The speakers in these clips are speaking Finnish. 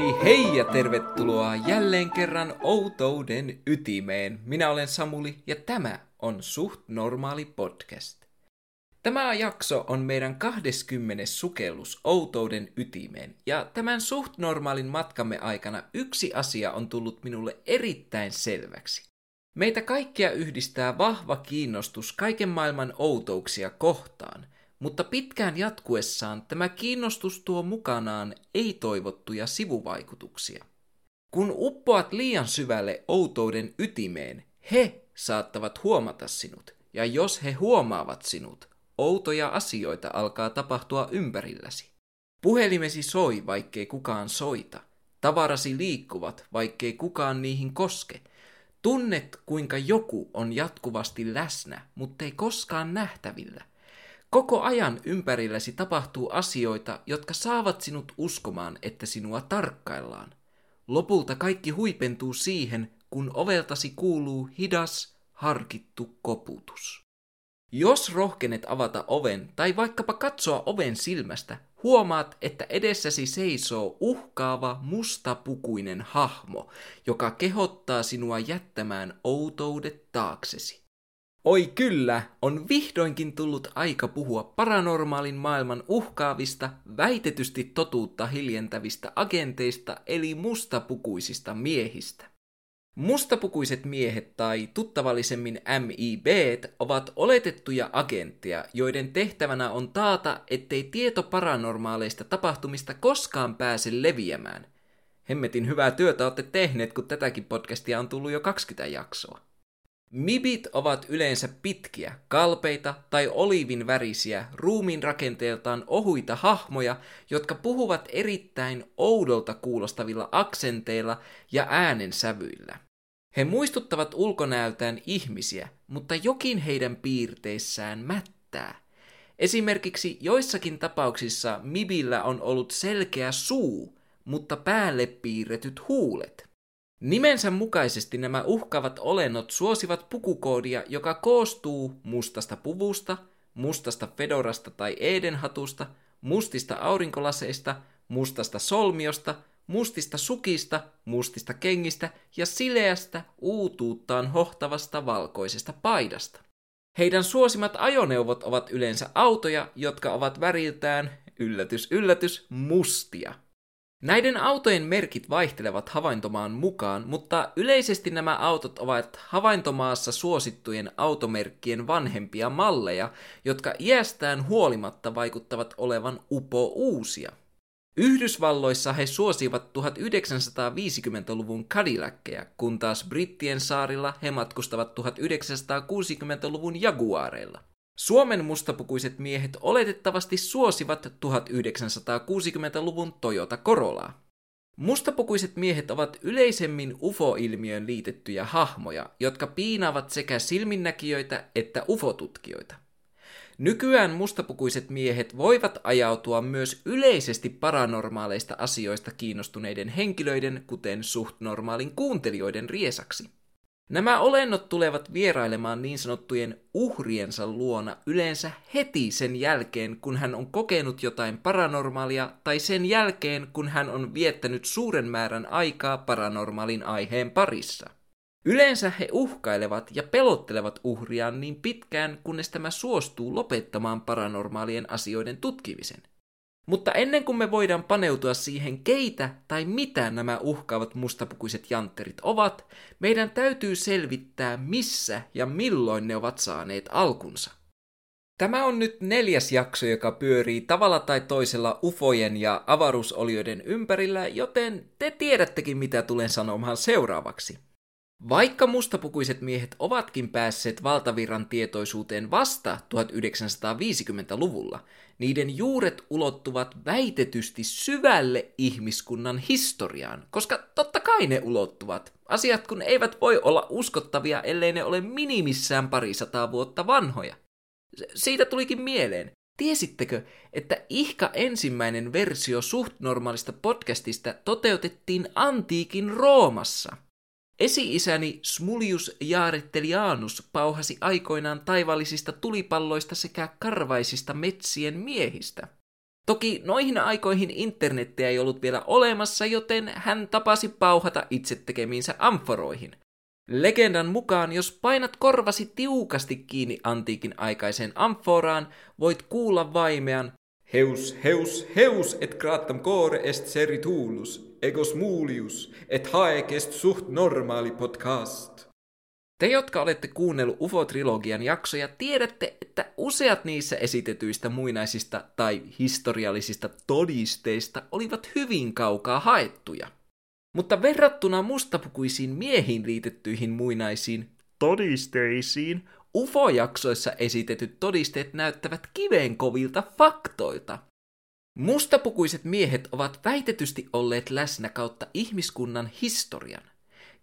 Hei hei ja tervetuloa jälleen kerran Outouden ytimeen. Minä olen Samuli ja tämä on Suht Normaali Podcast. Tämä jakso on meidän 20. sukellus Outouden ytimeen ja tämän suht normaalin matkamme aikana yksi asia on tullut minulle erittäin selväksi. Meitä kaikkia yhdistää vahva kiinnostus kaiken maailman outouksia kohtaan – mutta pitkään jatkuessaan tämä kiinnostus tuo mukanaan ei-toivottuja sivuvaikutuksia. Kun uppoat liian syvälle outouden ytimeen, he saattavat huomata sinut, ja jos he huomaavat sinut, outoja asioita alkaa tapahtua ympärilläsi. Puhelimesi soi, vaikkei kukaan soita. Tavarasi liikkuvat, vaikkei kukaan niihin koske. Tunnet, kuinka joku on jatkuvasti läsnä, mutta ei koskaan nähtävillä. Koko ajan ympärilläsi tapahtuu asioita, jotka saavat sinut uskomaan, että sinua tarkkaillaan. Lopulta kaikki huipentuu siihen, kun oveltasi kuuluu hidas, harkittu koputus. Jos rohkenet avata oven tai vaikkapa katsoa oven silmästä, huomaat, että edessäsi seisoo uhkaava mustapukuinen hahmo, joka kehottaa sinua jättämään outoudet taaksesi. Oi kyllä, on vihdoinkin tullut aika puhua paranormaalin maailman uhkaavista, väitetysti totuutta hiljentävistä agenteista eli mustapukuisista miehistä. Mustapukuiset miehet tai tuttavallisemmin MIB ovat oletettuja agentteja, joiden tehtävänä on taata, ettei tieto paranormaaleista tapahtumista koskaan pääse leviämään. Hemmetin hyvää työtä olette tehneet, kun tätäkin podcastia on tullut jo 20 jaksoa. Mibit ovat yleensä pitkiä, kalpeita tai olivin värisiä, ruumiin rakenteeltaan ohuita hahmoja, jotka puhuvat erittäin oudolta kuulostavilla aksenteilla ja äänensävyillä. He muistuttavat ulkonäöltään ihmisiä, mutta jokin heidän piirteissään mättää. Esimerkiksi joissakin tapauksissa Mibillä on ollut selkeä suu, mutta päälle piirretyt huulet. Nimensä mukaisesti nämä uhkaavat olennot suosivat pukukoodia, joka koostuu mustasta puvusta, mustasta fedorasta tai edenhatusta, mustista aurinkolaseista, mustasta solmiosta, mustista sukista, mustista kengistä ja sileästä, uutuuttaan hohtavasta valkoisesta paidasta. Heidän suosimat ajoneuvot ovat yleensä autoja, jotka ovat väriltään, yllätys yllätys, mustia. Näiden autojen merkit vaihtelevat havaintomaan mukaan, mutta yleisesti nämä autot ovat havaintomaassa suosittujen automerkkien vanhempia malleja, jotka iästään huolimatta vaikuttavat olevan upo uusia. Yhdysvalloissa he suosivat 1950-luvun Cadillackeja, kun taas Brittien saarilla he matkustavat 1960-luvun Jaguareilla. Suomen mustapukuiset miehet oletettavasti suosivat 1960-luvun Toyota Corolaa. Mustapukuiset miehet ovat yleisemmin UFO-ilmiön liitettyjä hahmoja, jotka piinaavat sekä silminnäkijöitä että UFO-tutkijoita. Nykyään mustapukuiset miehet voivat ajautua myös yleisesti paranormaaleista asioista kiinnostuneiden henkilöiden, kuten suht normaalin kuuntelijoiden riesaksi. Nämä olennot tulevat vierailemaan niin sanottujen uhriensa luona yleensä heti sen jälkeen, kun hän on kokenut jotain paranormaalia, tai sen jälkeen, kun hän on viettänyt suuren määrän aikaa paranormaalin aiheen parissa. Yleensä he uhkailevat ja pelottelevat uhriaan niin pitkään, kunnes tämä suostuu lopettamaan paranormaalien asioiden tutkimisen. Mutta ennen kuin me voidaan paneutua siihen, keitä tai mitä nämä uhkaavat mustapukuiset jantterit ovat, meidän täytyy selvittää, missä ja milloin ne ovat saaneet alkunsa. Tämä on nyt neljäs jakso, joka pyörii tavalla tai toisella ufojen ja avaruusolioiden ympärillä, joten te tiedättekin, mitä tulen sanomaan seuraavaksi. Vaikka mustapukuiset miehet ovatkin päässeet valtavirran tietoisuuteen vasta 1950-luvulla, niiden juuret ulottuvat väitetysti syvälle ihmiskunnan historiaan, koska totta kai ne ulottuvat. Asiat kun eivät voi olla uskottavia, ellei ne ole minimissään parisataa vuotta vanhoja. Siitä tulikin mieleen. Tiesittekö, että ihka ensimmäinen versio suht normaalista podcastista toteutettiin antiikin Roomassa? Esi-isäni Smulius Jaarettelianus pauhasi aikoinaan taivallisista tulipalloista sekä karvaisista metsien miehistä. Toki noihin aikoihin internettiä ei ollut vielä olemassa, joten hän tapasi pauhata itse tekemiinsä amforoihin. Legendan mukaan, jos painat korvasi tiukasti kiinni antiikin aikaiseen amforaan, voit kuulla vaimean Heus, heus, heus, et gratam core est seritulus, egos mulius, et haec est suht normaali podcast. Te, jotka olette kuunnellut UFO-trilogian jaksoja, tiedätte, että useat niissä esitetyistä muinaisista tai historiallisista todisteista olivat hyvin kaukaa haettuja. Mutta verrattuna mustapukuisiin miehiin liitettyihin muinaisiin todisteisiin, UFO-jaksoissa esitetyt todisteet näyttävät kiveen kovilta faktoilta. Mustapukuiset miehet ovat väitetysti olleet läsnä kautta ihmiskunnan historian.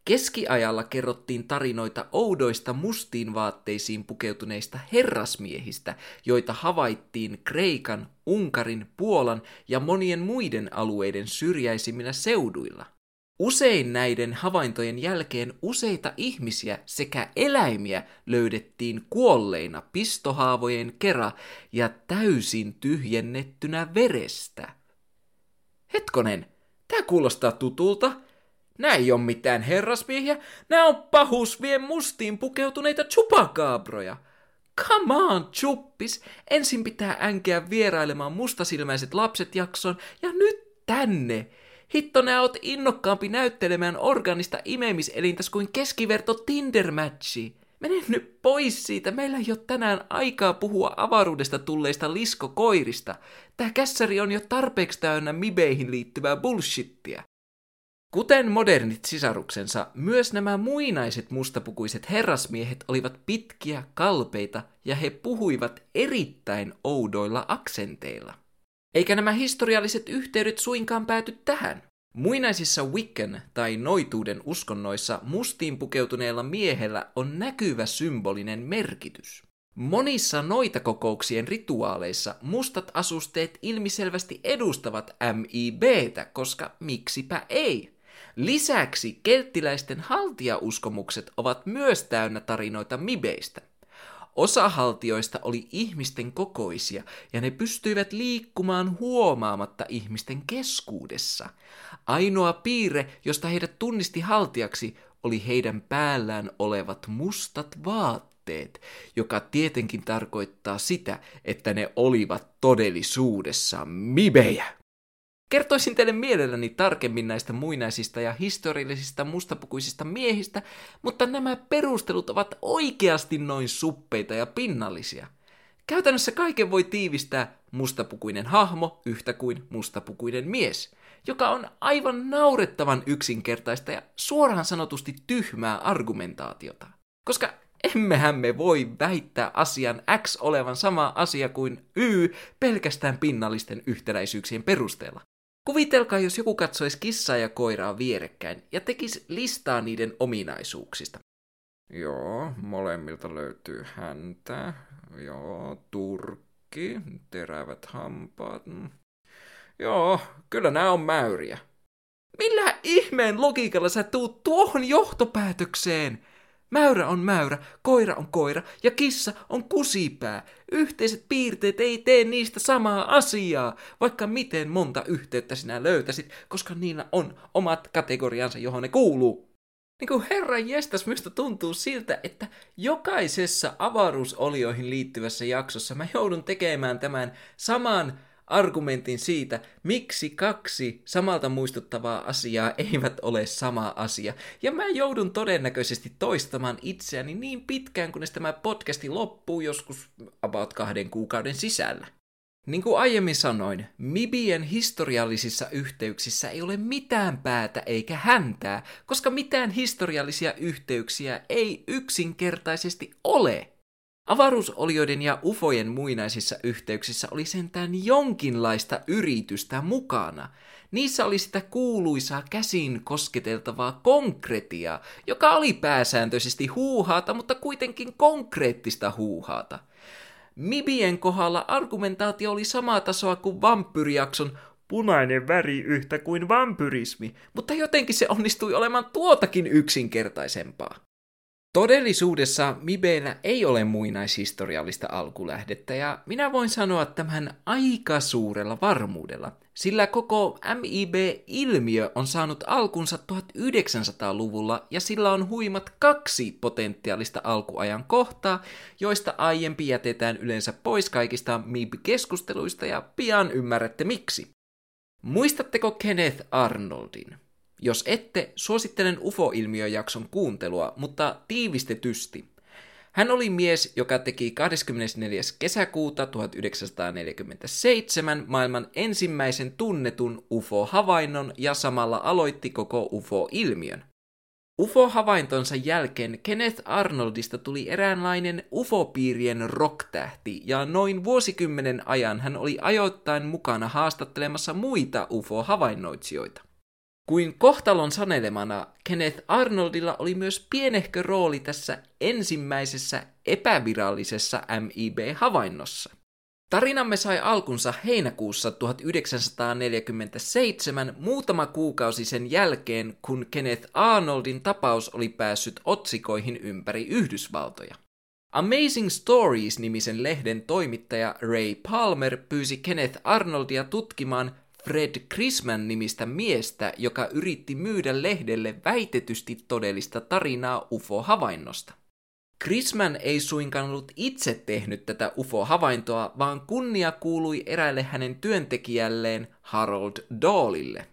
Keskiajalla kerrottiin tarinoita oudoista mustiin vaatteisiin pukeutuneista herrasmiehistä, joita havaittiin Kreikan, Unkarin, Puolan ja monien muiden alueiden syrjäisimmillä seuduilla – Usein näiden havaintojen jälkeen useita ihmisiä sekä eläimiä löydettiin kuolleina pistohaavojen kera ja täysin tyhjennettynä verestä. Hetkonen, tää kuulostaa tutulta. Nää ei ole mitään herrasmiehiä, nää on pahusvien mustiin pukeutuneita chupakaabroja. Come on, chuppis! Ensin pitää änkeä vierailemaan mustasilmäiset lapset jakson ja nyt tänne! Hitto, nää oot innokkaampi näyttelemään organista imemiselintäs kuin keskiverto Tinder-matchi. Mene nyt pois siitä, meillä ei ole tänään aikaa puhua avaruudesta tulleista liskokoirista. Tää kässäri on jo tarpeeksi täynnä mibeihin liittyvää bullshittia. Kuten modernit sisaruksensa, myös nämä muinaiset mustapukuiset herrasmiehet olivat pitkiä, kalpeita ja he puhuivat erittäin oudoilla aksenteilla. Eikä nämä historialliset yhteydet suinkaan pääty tähän. Muinaisissa Wiccan tai noituuden uskonnoissa mustiin pukeutuneella miehellä on näkyvä symbolinen merkitys. Monissa noita kokouksien rituaaleissa mustat asusteet ilmiselvästi edustavat MIBtä, koska miksipä ei. Lisäksi kelttiläisten haltiauskomukset ovat myös täynnä tarinoita mibeistä. Osa haltioista oli ihmisten kokoisia, ja ne pystyivät liikkumaan huomaamatta ihmisten keskuudessa. Ainoa piirre, josta heidät tunnisti haltiaksi, oli heidän päällään olevat mustat vaatteet, joka tietenkin tarkoittaa sitä, että ne olivat todellisuudessa mibejä. Kertoisin teille mielelläni tarkemmin näistä muinaisista ja historiallisista mustapukuisista miehistä, mutta nämä perustelut ovat oikeasti noin suppeita ja pinnallisia. Käytännössä kaiken voi tiivistää mustapukuinen hahmo yhtä kuin mustapukuinen mies, joka on aivan naurettavan yksinkertaista ja suoraan sanotusti tyhmää argumentaatiota. Koska emmehän me voi väittää asian X olevan sama asia kuin Y pelkästään pinnallisten yhtäläisyyksien perusteella. Kuvitelkaa, jos joku katsoisi kissaa ja koiraa vierekkäin ja tekisi listaa niiden ominaisuuksista. Joo, molemmilta löytyy häntä. Joo, turkki, terävät hampaat. Joo, kyllä nämä on mäyriä. Millä ihmeen logiikalla sä tuut tuohon johtopäätökseen? Mäyrä on mäyrä, koira on koira ja kissa on kusipää. Yhteiset piirteet ei tee niistä samaa asiaa, vaikka miten monta yhteyttä sinä löytäisit, koska niillä on omat kategoriansa, johon ne kuuluu. Niin kuin herran jestas, minusta tuntuu siltä, että jokaisessa avaruusolioihin liittyvässä jaksossa mä joudun tekemään tämän saman argumentin siitä, miksi kaksi samalta muistuttavaa asiaa eivät ole sama asia. Ja mä joudun todennäköisesti toistamaan itseäni niin pitkään, kunnes tämä podcasti loppuu joskus about kahden kuukauden sisällä. Niin kuin aiemmin sanoin, Mibien historiallisissa yhteyksissä ei ole mitään päätä eikä häntää, koska mitään historiallisia yhteyksiä ei yksinkertaisesti ole. Avaruusolioiden ja ufojen muinaisissa yhteyksissä oli sentään jonkinlaista yritystä mukana. Niissä oli sitä kuuluisaa käsin kosketeltavaa konkretiaa, joka oli pääsääntöisesti huuhaata, mutta kuitenkin konkreettista huuhaata. Mibien kohdalla argumentaatio oli samaa tasoa kuin vampyrijakson punainen väri yhtä kuin vampyrismi, mutta jotenkin se onnistui olemaan tuotakin yksinkertaisempaa. Todellisuudessa Mibellä ei ole muinaishistoriallista alkulähdettä ja minä voin sanoa tämän aika suurella varmuudella, sillä koko MIB-ilmiö on saanut alkunsa 1900-luvulla ja sillä on huimat kaksi potentiaalista alkuajan kohtaa, joista aiempi jätetään yleensä pois kaikista MIB-keskusteluista ja pian ymmärrätte miksi. Muistatteko Kenneth Arnoldin? Jos ette, suosittelen UFO-ilmiöjakson kuuntelua, mutta tiivistetysti. Hän oli mies, joka teki 24. kesäkuuta 1947 maailman ensimmäisen tunnetun UFO-havainnon ja samalla aloitti koko UFO-ilmiön. UFO-havaintonsa jälkeen Kenneth Arnoldista tuli eräänlainen UFO-piirien rocktähti, ja noin vuosikymmenen ajan hän oli ajoittain mukana haastattelemassa muita UFO-havainnoitsijoita. Kuin kohtalon sanelemana, Kenneth Arnoldilla oli myös pienehkö rooli tässä ensimmäisessä epävirallisessa MIB-havainnossa. Tarinamme sai alkunsa heinäkuussa 1947 muutama kuukausi sen jälkeen, kun Kenneth Arnoldin tapaus oli päässyt otsikoihin ympäri Yhdysvaltoja. Amazing Stories-nimisen lehden toimittaja Ray Palmer pyysi Kenneth Arnoldia tutkimaan Fred Chrisman nimistä miestä, joka yritti myydä lehdelle väitetysti todellista tarinaa UFO-havainnosta. Chrisman ei suinkaan ollut itse tehnyt tätä UFO-havaintoa, vaan kunnia kuului eräille hänen työntekijälleen Harold Dallille.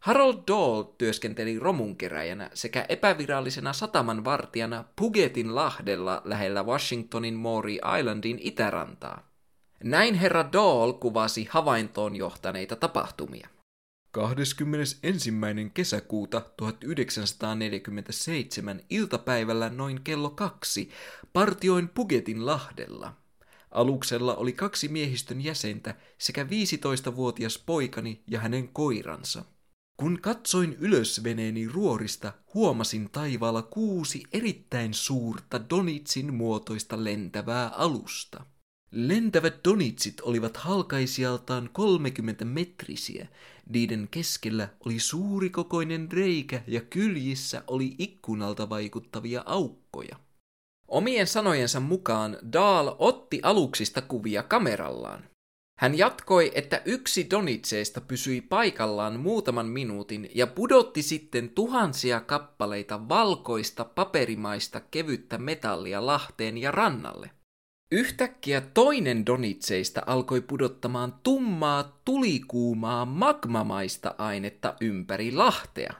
Harold Dahl työskenteli romunkeräjänä sekä epävirallisena satamanvartijana Pugetin lahdella lähellä Washingtonin Maury Islandin itärantaa. Näin herra Dahl kuvasi havaintoon johtaneita tapahtumia. 21. kesäkuuta 1947 iltapäivällä noin kello kaksi partioin Pugetin lahdella. Aluksella oli kaksi miehistön jäsentä sekä 15-vuotias poikani ja hänen koiransa. Kun katsoin ylös veneeni ruorista, huomasin taivaalla kuusi erittäin suurta Donitsin muotoista lentävää alusta. Lentävät donitsit olivat halkaisijaltaan 30 metrisiä. Niiden keskellä oli suurikokoinen reikä ja kyljissä oli ikkunalta vaikuttavia aukkoja. Omien sanojensa mukaan Daal otti aluksista kuvia kamerallaan. Hän jatkoi, että yksi donitseista pysyi paikallaan muutaman minuutin ja pudotti sitten tuhansia kappaleita valkoista paperimaista kevyttä metallia lahteen ja rannalle. Yhtäkkiä toinen donitseista alkoi pudottamaan tummaa, tulikuumaa, magmamaista ainetta ympäri lahtea.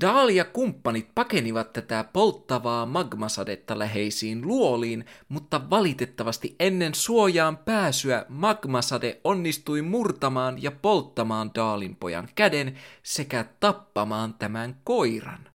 Daal ja kumppanit pakenivat tätä polttavaa magmasadetta läheisiin luoliin, mutta valitettavasti ennen suojaan pääsyä magmasade onnistui murtamaan ja polttamaan Daalin pojan käden sekä tappamaan tämän koiran.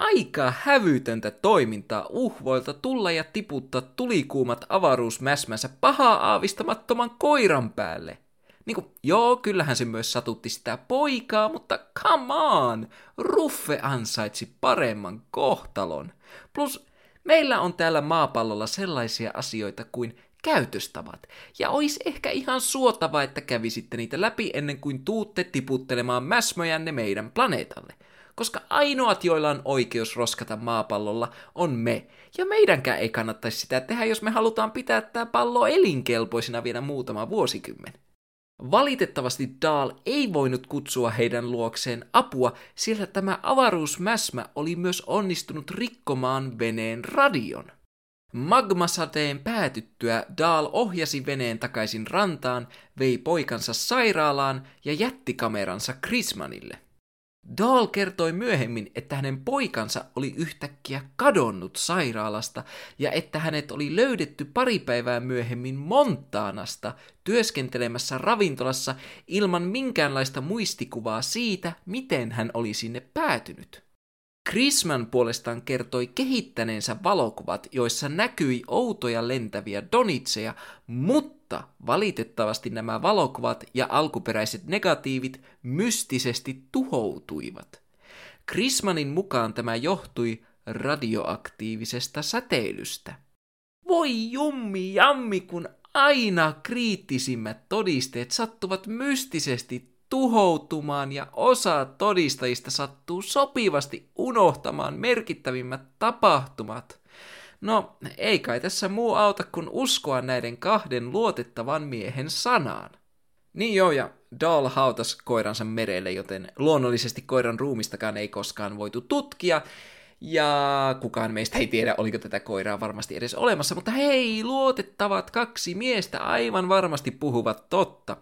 Aika hävytöntä toimintaa uhvoilta tulla ja tiputtaa tulikuumat avaruusmäsmänsä pahaa aavistamattoman koiran päälle. Niinku, joo, kyllähän se myös satutti sitä poikaa, mutta come on! Ruffe ansaitsi paremman kohtalon. Plus, meillä on täällä maapallolla sellaisia asioita kuin käytöstavat, ja olisi ehkä ihan suotava, että kävisitte niitä läpi ennen kuin tuutte tiputtelemaan mäsmöjänne meidän planeetalle koska ainoat, joilla on oikeus roskata maapallolla, on me. Ja meidänkään ei kannattaisi sitä tehdä, jos me halutaan pitää tämä pallo elinkelpoisena vielä muutama vuosikymmen. Valitettavasti Daal ei voinut kutsua heidän luokseen apua, sillä tämä avaruusmäsmä oli myös onnistunut rikkomaan veneen radion. Magmasateen päätyttyä Daal ohjasi veneen takaisin rantaan, vei poikansa sairaalaan ja jätti kameransa Krismanille. Dahl kertoi myöhemmin, että hänen poikansa oli yhtäkkiä kadonnut sairaalasta ja että hänet oli löydetty pari päivää myöhemmin Montaanasta työskentelemässä ravintolassa ilman minkäänlaista muistikuvaa siitä, miten hän oli sinne päätynyt. Chrisman puolestaan kertoi kehittäneensä valokuvat, joissa näkyi outoja lentäviä donitseja, mutta valitettavasti nämä valokuvat ja alkuperäiset negatiivit mystisesti tuhoutuivat. Chrismanin mukaan tämä johtui radioaktiivisesta säteilystä. Voi jummi jammi, kun aina kriittisimmät todisteet sattuvat mystisesti tuhoutumaan ja osa todistajista sattuu sopivasti unohtamaan merkittävimmät tapahtumat. No, ei kai tässä muu auta kuin uskoa näiden kahden luotettavan miehen sanaan. Niin joo, ja Dahl hautas koiransa merelle, joten luonnollisesti koiran ruumistakaan ei koskaan voitu tutkia, ja kukaan meistä ei tiedä, oliko tätä koiraa varmasti edes olemassa, mutta hei, luotettavat kaksi miestä aivan varmasti puhuvat totta.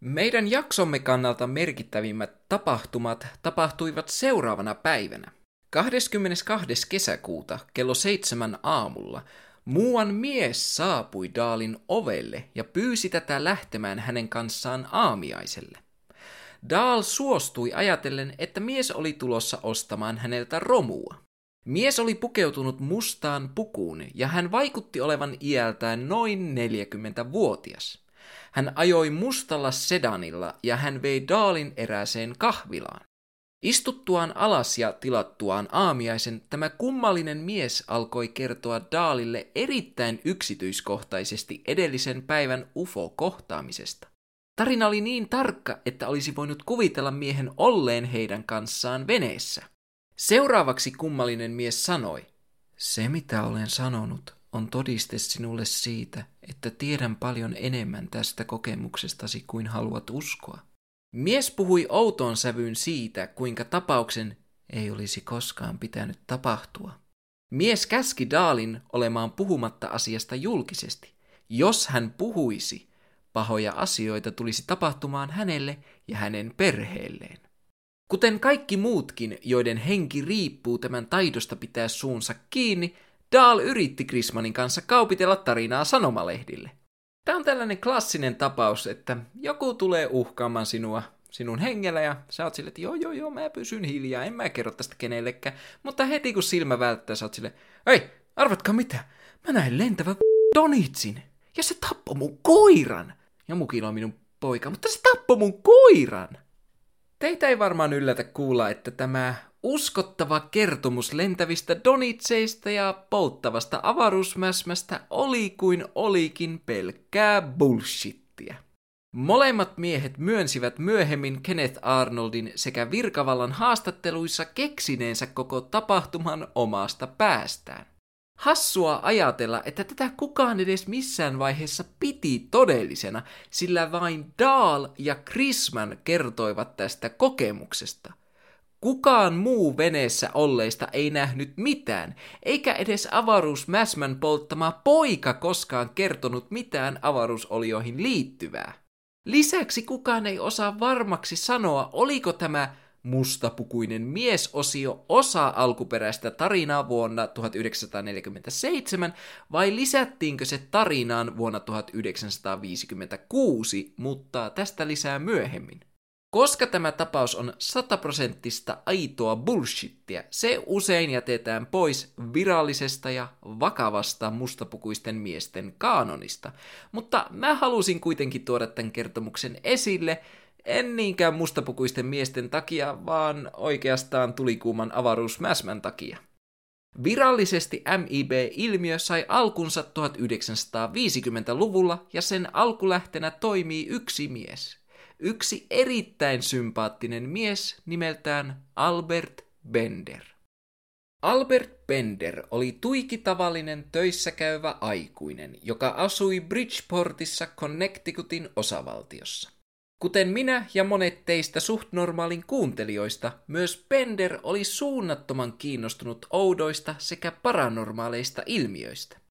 Meidän jaksomme kannalta merkittävimmät tapahtumat tapahtuivat seuraavana päivänä. 22. kesäkuuta kello seitsemän aamulla muuan mies saapui Daalin ovelle ja pyysi tätä lähtemään hänen kanssaan aamiaiselle. Daal suostui ajatellen, että mies oli tulossa ostamaan häneltä romua. Mies oli pukeutunut mustaan pukuun ja hän vaikutti olevan iältään noin 40-vuotias. Hän ajoi mustalla sedanilla ja hän vei Daalin erääseen kahvilaan. Istuttuaan alas ja tilattuaan aamiaisen, tämä kummallinen mies alkoi kertoa Daalille erittäin yksityiskohtaisesti edellisen päivän UFO-kohtaamisesta. Tarina oli niin tarkka, että olisi voinut kuvitella miehen olleen heidän kanssaan veneessä. Seuraavaksi kummallinen mies sanoi, se mitä olen sanonut on todiste sinulle siitä, että tiedän paljon enemmän tästä kokemuksestasi kuin haluat uskoa. Mies puhui outoon sävyyn siitä, kuinka tapauksen ei olisi koskaan pitänyt tapahtua. Mies käski Daalin olemaan puhumatta asiasta julkisesti. Jos hän puhuisi, pahoja asioita tulisi tapahtumaan hänelle ja hänen perheelleen. Kuten kaikki muutkin, joiden henki riippuu tämän taidosta pitää suunsa kiinni, Dahl yritti Grismanin kanssa kaupitella tarinaa sanomalehdille. Tämä on tällainen klassinen tapaus, että joku tulee uhkaamaan sinua sinun hengellä ja sä oot sille, että joo joo joo, mä pysyn hiljaa, en mä kerro tästä kenellekään. Mutta heti kun silmä välttää, sä oot sille, ei, arvatkaa mitä, mä näin lentävän Donitsin ja se tappoi mun koiran. Ja mukilla on minun poika, mutta se tappoi mun koiran. Teitä ei varmaan yllätä kuulla, että tämä uskottava kertomus lentävistä donitseista ja polttavasta avaruusmäsmästä oli kuin olikin pelkkää bullshittia. Molemmat miehet myönsivät myöhemmin Kenneth Arnoldin sekä virkavallan haastatteluissa keksineensä koko tapahtuman omasta päästään. Hassua ajatella, että tätä kukaan edes missään vaiheessa piti todellisena, sillä vain Dahl ja Chrisman kertoivat tästä kokemuksesta. Kukaan muu veneessä olleista ei nähnyt mitään, eikä edes avaruusmäsmän polttama poika koskaan kertonut mitään avaruusolioihin liittyvää. Lisäksi kukaan ei osaa varmaksi sanoa, oliko tämä mustapukuinen miesosio osa alkuperäistä tarinaa vuonna 1947 vai lisättiinkö se tarinaan vuonna 1956, mutta tästä lisää myöhemmin. Koska tämä tapaus on sataprosenttista aitoa bullshittia, se usein jätetään pois virallisesta ja vakavasta mustapukuisten miesten kaanonista. Mutta mä halusin kuitenkin tuoda tämän kertomuksen esille, en niinkään mustapukuisten miesten takia, vaan oikeastaan tulikuuman avaruusmäsmän takia. Virallisesti MIB-ilmiö sai alkunsa 1950-luvulla ja sen alkulähtenä toimii yksi mies – yksi erittäin sympaattinen mies nimeltään Albert Bender. Albert Bender oli tuikitavallinen töissä käyvä aikuinen, joka asui Bridgeportissa Connecticutin osavaltiossa. Kuten minä ja monet teistä suht normaalin kuuntelijoista, myös Bender oli suunnattoman kiinnostunut oudoista sekä paranormaaleista ilmiöistä.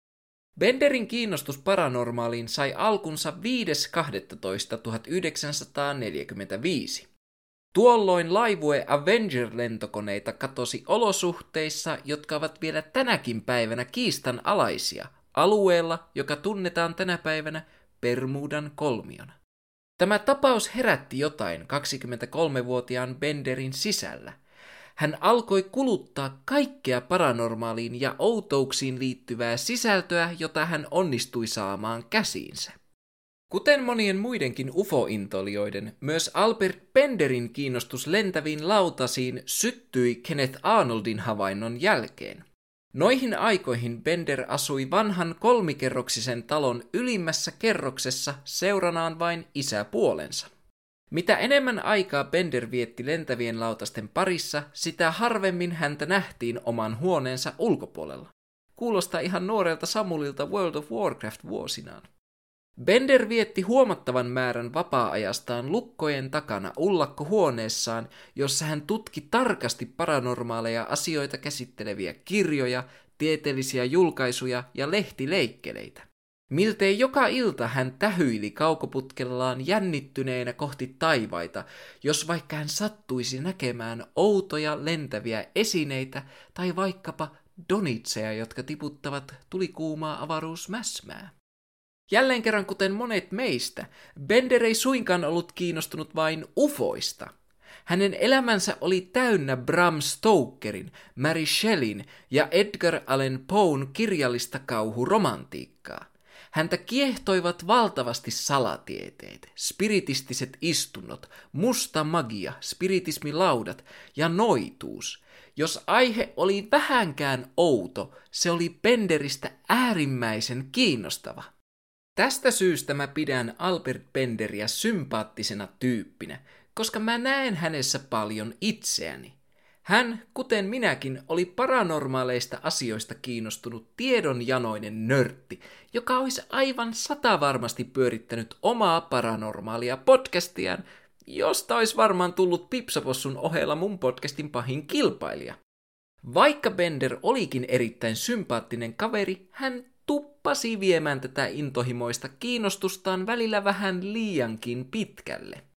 Benderin kiinnostus paranormaaliin sai alkunsa 5.12.1945. Tuolloin laivue Avenger-lentokoneita katosi olosuhteissa, jotka ovat vielä tänäkin päivänä kiistan alaisia, alueella, joka tunnetaan tänä päivänä Bermudan kolmiona. Tämä tapaus herätti jotain 23-vuotiaan Benderin sisällä. Hän alkoi kuluttaa kaikkea paranormaaliin ja outouksiin liittyvää sisältöä, jota hän onnistui saamaan käsiinsä. Kuten monien muidenkin UFO-intolijoiden, myös Albert Benderin kiinnostus lentäviin lautasiin syttyi Kenneth Arnoldin havainnon jälkeen. Noihin aikoihin Bender asui vanhan kolmikerroksisen talon ylimmässä kerroksessa seuranaan vain isäpuolensa. Mitä enemmän aikaa Bender vietti lentävien lautasten parissa, sitä harvemmin häntä nähtiin oman huoneensa ulkopuolella. Kuulostaa ihan nuorelta Samulilta World of Warcraft vuosinaan. Bender vietti huomattavan määrän vapaa-ajastaan lukkojen takana ullakkohuoneessaan, jossa hän tutki tarkasti paranormaaleja asioita käsitteleviä kirjoja, tieteellisiä julkaisuja ja lehtileikkeleitä. Miltei joka ilta hän tähyili kaukoputkellaan jännittyneenä kohti taivaita, jos vaikka hän sattuisi näkemään outoja lentäviä esineitä tai vaikkapa donitseja, jotka tiputtavat tulikuumaa avaruusmäsmää. Jälleen kerran kuten monet meistä, Bender ei suinkaan ollut kiinnostunut vain ufoista. Hänen elämänsä oli täynnä Bram Stokerin, Mary Shelleyn ja Edgar Allan Poen kirjallista kauhuromantiikkaa. Häntä kiehtoivat valtavasti salatieteet, spiritistiset istunnot, musta magia, spiritismilaudat ja noituus. Jos aihe oli vähänkään outo, se oli Benderistä äärimmäisen kiinnostava. Tästä syystä mä pidän Albert Benderiä sympaattisena tyyppinä, koska mä näen hänessä paljon itseäni. Hän, kuten minäkin, oli paranormaaleista asioista kiinnostunut tiedonjanoinen nörtti, joka olisi aivan satavarmasti pyörittänyt omaa paranormaalia podcastiaan, josta olisi varmaan tullut Pipsapossun ohella mun podcastin pahin kilpailija. Vaikka Bender olikin erittäin sympaattinen kaveri, hän tuppasi viemään tätä intohimoista kiinnostustaan välillä vähän liiankin pitkälle.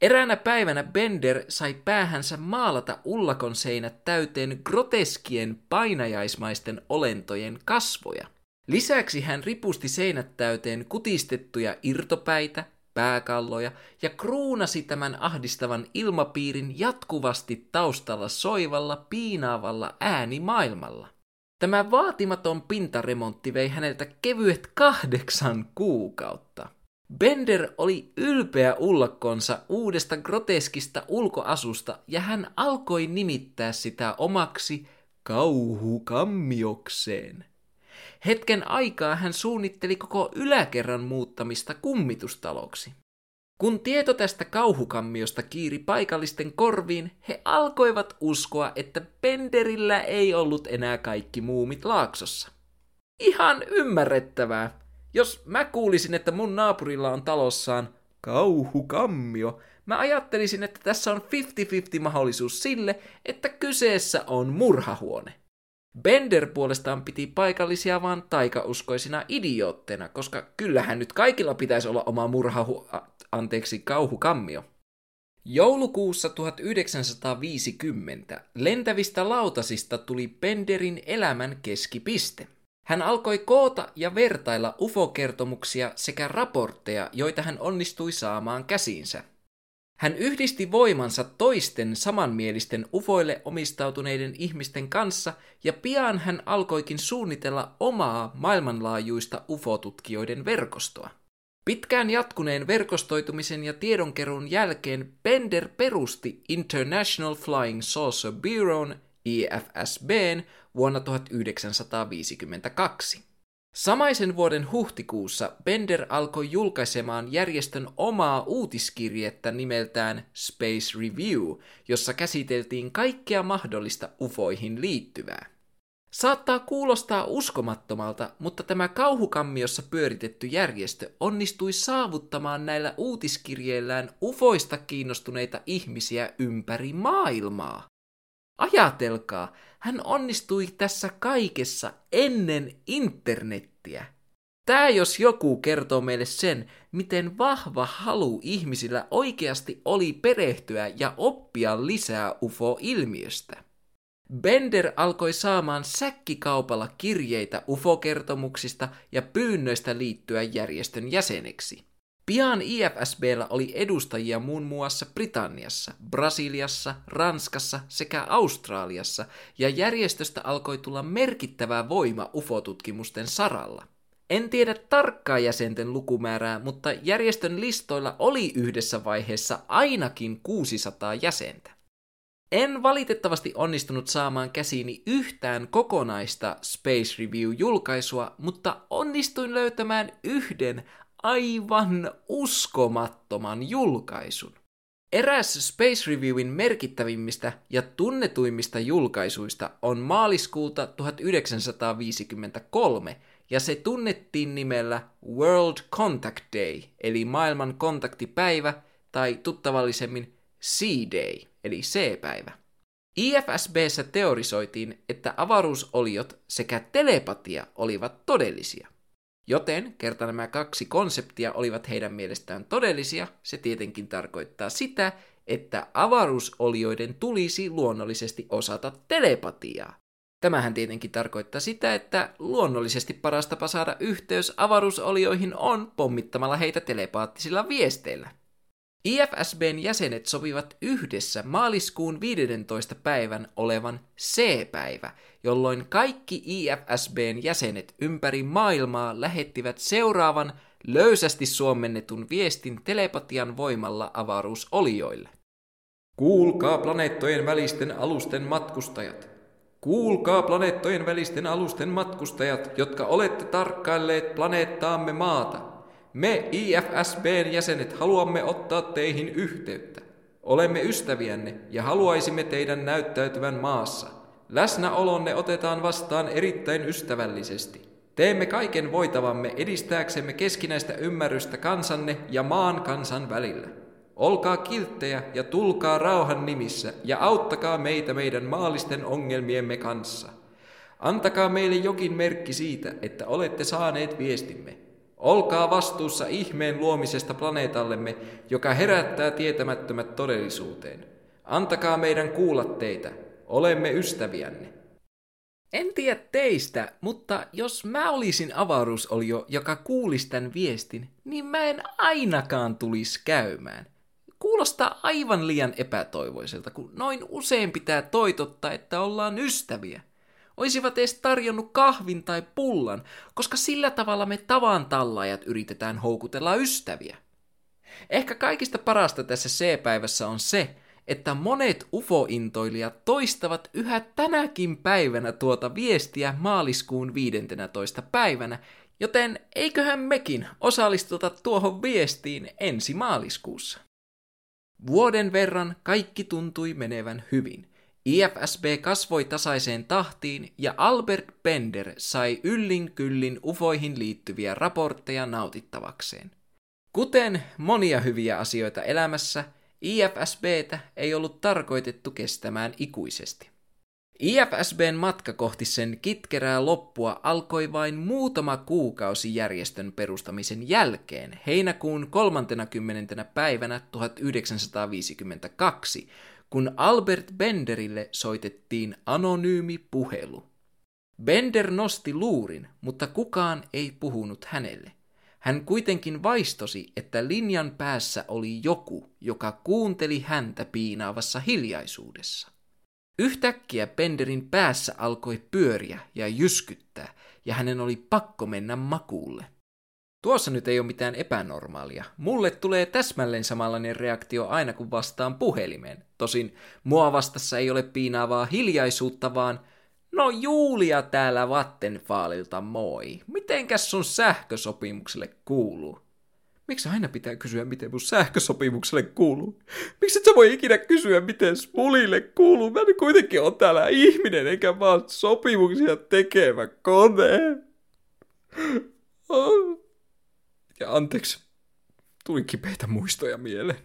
Eräänä päivänä Bender sai päähänsä maalata ullakon seinät täyteen groteskien painajaismaisten olentojen kasvoja. Lisäksi hän ripusti seinät täyteen kutistettuja irtopäitä, pääkalloja ja kruunasi tämän ahdistavan ilmapiirin jatkuvasti taustalla soivalla, piinaavalla äänimaailmalla. Tämä vaatimaton pintaremontti vei häneltä kevyet kahdeksan kuukautta. Bender oli ylpeä ullakkonsa uudesta groteskista ulkoasusta ja hän alkoi nimittää sitä omaksi kauhukammiokseen. Hetken aikaa hän suunnitteli koko yläkerran muuttamista kummitustaloksi. Kun tieto tästä kauhukammiosta kiiri paikallisten korviin, he alkoivat uskoa, että Benderillä ei ollut enää kaikki muumit laaksossa. Ihan ymmärrettävää. Jos mä kuulisin, että mun naapurilla on talossaan kauhukammio, mä ajattelisin, että tässä on 50-50 mahdollisuus sille, että kyseessä on murhahuone. Bender puolestaan piti paikallisia vaan taikauskoisina idiootteina, koska kyllähän nyt kaikilla pitäisi olla oma murhahu... anteeksi, kauhukammio. Joulukuussa 1950 lentävistä lautasista tuli Benderin elämän keskipiste. Hän alkoi koota ja vertailla UFO-kertomuksia sekä raportteja, joita hän onnistui saamaan käsiinsä. Hän yhdisti voimansa toisten samanmielisten ufoille omistautuneiden ihmisten kanssa ja pian hän alkoikin suunnitella omaa maailmanlaajuista ufotutkijoiden verkostoa. Pitkään jatkuneen verkostoitumisen ja tiedonkeruun jälkeen Bender perusti International Flying Saucer Bureau IFSBn vuonna 1952. Samaisen vuoden huhtikuussa Bender alkoi julkaisemaan järjestön omaa uutiskirjettä nimeltään Space Review, jossa käsiteltiin kaikkea mahdollista ufoihin liittyvää. Saattaa kuulostaa uskomattomalta, mutta tämä kauhukammiossa pyöritetty järjestö onnistui saavuttamaan näillä uutiskirjeillään ufoista kiinnostuneita ihmisiä ympäri maailmaa. Ajatelkaa, hän onnistui tässä kaikessa ennen internettiä. Tämä jos joku kertoo meille sen, miten vahva halu ihmisillä oikeasti oli perehtyä ja oppia lisää UFO-ilmiöstä. Bender alkoi saamaan säkkikaupalla kirjeitä UFO-kertomuksista ja pyynnöistä liittyä järjestön jäseneksi. Pian IFSBllä oli edustajia muun muassa Britanniassa, Brasiliassa, Ranskassa sekä Australiassa, ja järjestöstä alkoi tulla merkittävä voima ufotutkimusten saralla. En tiedä tarkkaa jäsenten lukumäärää, mutta järjestön listoilla oli yhdessä vaiheessa ainakin 600 jäsentä. En valitettavasti onnistunut saamaan käsiini yhtään kokonaista Space Review-julkaisua, mutta onnistuin löytämään yhden aivan uskomattoman julkaisun. Eräs Space Reviewin merkittävimmistä ja tunnetuimmista julkaisuista on maaliskuulta 1953, ja se tunnettiin nimellä World Contact Day, eli maailman kontaktipäivä, tai tuttavallisemmin C-Day, eli C-päivä. IFSBssä teorisoitiin, että avaruusoliot sekä telepatia olivat todellisia. Joten, kerta nämä kaksi konseptia olivat heidän mielestään todellisia, se tietenkin tarkoittaa sitä, että avaruusolioiden tulisi luonnollisesti osata telepatiaa. Tämähän tietenkin tarkoittaa sitä, että luonnollisesti paras tapa saada yhteys avaruusolioihin on pommittamalla heitä telepaattisilla viesteillä. IFSBn jäsenet sopivat yhdessä maaliskuun 15. päivän olevan C-päivä, jolloin kaikki IFSBn jäsenet ympäri maailmaa lähettivät seuraavan löysästi suomennetun viestin telepatian voimalla avaruusolioille. Kuulkaa planeettojen välisten alusten matkustajat. Kuulkaa planeettojen välisten alusten matkustajat, jotka olette tarkkailleet planeettaamme maata – me IFSBn jäsenet haluamme ottaa teihin yhteyttä. Olemme ystäviänne ja haluaisimme teidän näyttäytyvän maassa. Läsnäolonne otetaan vastaan erittäin ystävällisesti. Teemme kaiken voitavamme edistääksemme keskinäistä ymmärrystä kansanne ja maan kansan välillä. Olkaa kilttejä ja tulkaa rauhan nimissä ja auttakaa meitä meidän maallisten ongelmiemme kanssa. Antakaa meille jokin merkki siitä, että olette saaneet viestimme. Olkaa vastuussa ihmeen luomisesta planeetallemme, joka herättää tietämättömät todellisuuteen. Antakaa meidän kuulla teitä. Olemme ystäviänne. En tiedä teistä, mutta jos mä olisin avaruusolio, joka kuulisi tämän viestin, niin mä en ainakaan tulisi käymään. Kuulostaa aivan liian epätoivoiselta, kun noin usein pitää toitottaa, että ollaan ystäviä olisivat edes tarjonnut kahvin tai pullan, koska sillä tavalla me tavan tallaajat yritetään houkutella ystäviä. Ehkä kaikista parasta tässä C-päivässä on se, että monet ufointoilijat toistavat yhä tänäkin päivänä tuota viestiä maaliskuun 15. päivänä, joten eiköhän mekin osallistuta tuohon viestiin ensi maaliskuussa. Vuoden verran kaikki tuntui menevän hyvin – IFSB kasvoi tasaiseen tahtiin ja Albert Bender sai yllin kyllin ufoihin liittyviä raportteja nautittavakseen. Kuten monia hyviä asioita elämässä, IFSBtä ei ollut tarkoitettu kestämään ikuisesti. IFSBn matka kohti sen kitkerää loppua alkoi vain muutama kuukausi järjestön perustamisen jälkeen, heinäkuun 30. päivänä 1952, kun Albert Benderille soitettiin anonyymi puhelu. Bender nosti luurin, mutta kukaan ei puhunut hänelle. Hän kuitenkin vaistosi, että linjan päässä oli joku, joka kuunteli häntä piinaavassa hiljaisuudessa. Yhtäkkiä Benderin päässä alkoi pyöriä ja jyskyttää, ja hänen oli pakko mennä makuulle. Tuossa nyt ei ole mitään epänormaalia. Mulle tulee täsmälleen samanlainen reaktio aina kun vastaan puhelimeen. Tosin mua vastassa ei ole piinaavaa hiljaisuutta, vaan No Julia täällä Vattenfaalilta moi. Mitenkäs sun sähkösopimukselle kuuluu? Miksi aina pitää kysyä, miten mun sähkösopimukselle kuuluu? Miksi et sä voi ikinä kysyä, miten smulille kuuluu? Mä nyt kuitenkin on täällä ihminen, eikä vaan sopimuksia tekevä kone. Ja anteeksi, tuli kipeitä muistoja mieleen.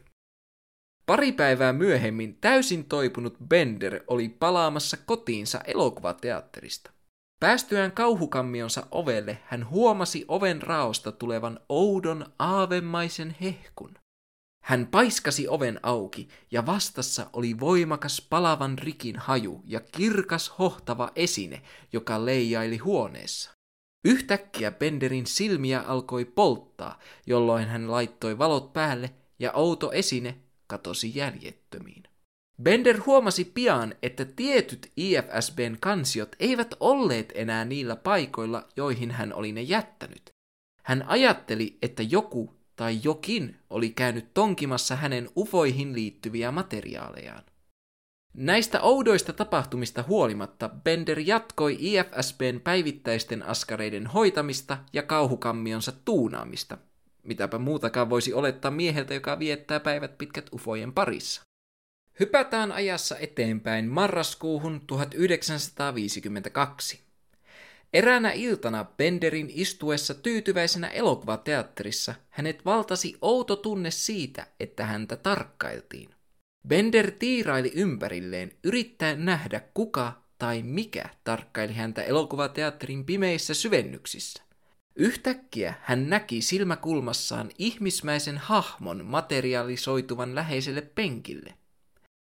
Pari päivää myöhemmin täysin toipunut Bender oli palaamassa kotiinsa elokuvateatterista. Päästyään kauhukammionsa ovelle hän huomasi oven raosta tulevan oudon aavemaisen hehkun. Hän paiskasi oven auki ja vastassa oli voimakas palavan rikin haju ja kirkas hohtava esine, joka leijaili huoneessa. Yhtäkkiä Benderin silmiä alkoi polttaa, jolloin hän laittoi valot päälle ja outo esine katosi jäljettömiin. Bender huomasi pian, että tietyt IFSBn kansiot eivät olleet enää niillä paikoilla, joihin hän oli ne jättänyt. Hän ajatteli, että joku tai jokin oli käynyt tonkimassa hänen ufoihin liittyviä materiaalejaan. Näistä oudoista tapahtumista huolimatta Bender jatkoi IFSBn päivittäisten askareiden hoitamista ja kauhukammionsa tuunaamista. Mitäpä muutakaan voisi olettaa mieheltä, joka viettää päivät pitkät ufojen parissa. Hypätään ajassa eteenpäin marraskuuhun 1952. Eräänä iltana Benderin istuessa tyytyväisenä elokuvateatterissa hänet valtasi outo tunne siitä, että häntä tarkkailtiin. Bender tiiraili ympärilleen yrittäen nähdä kuka tai mikä tarkkaili häntä elokuvateatterin pimeissä syvennyksissä. Yhtäkkiä hän näki silmäkulmassaan ihmismäisen hahmon materialisoituvan läheiselle penkille.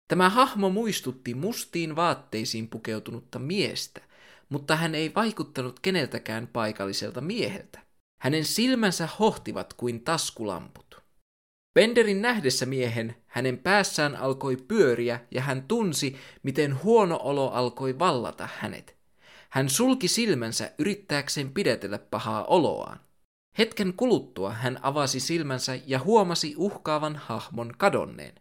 Tämä hahmo muistutti mustiin vaatteisiin pukeutunutta miestä, mutta hän ei vaikuttanut keneltäkään paikalliselta mieheltä. Hänen silmänsä hohtivat kuin taskulamput. Benderin nähdessä miehen hänen päässään alkoi pyöriä ja hän tunsi, miten huono olo alkoi vallata hänet. Hän sulki silmänsä yrittääkseen pidätellä pahaa oloaan. Hetken kuluttua hän avasi silmänsä ja huomasi uhkaavan hahmon kadonneen.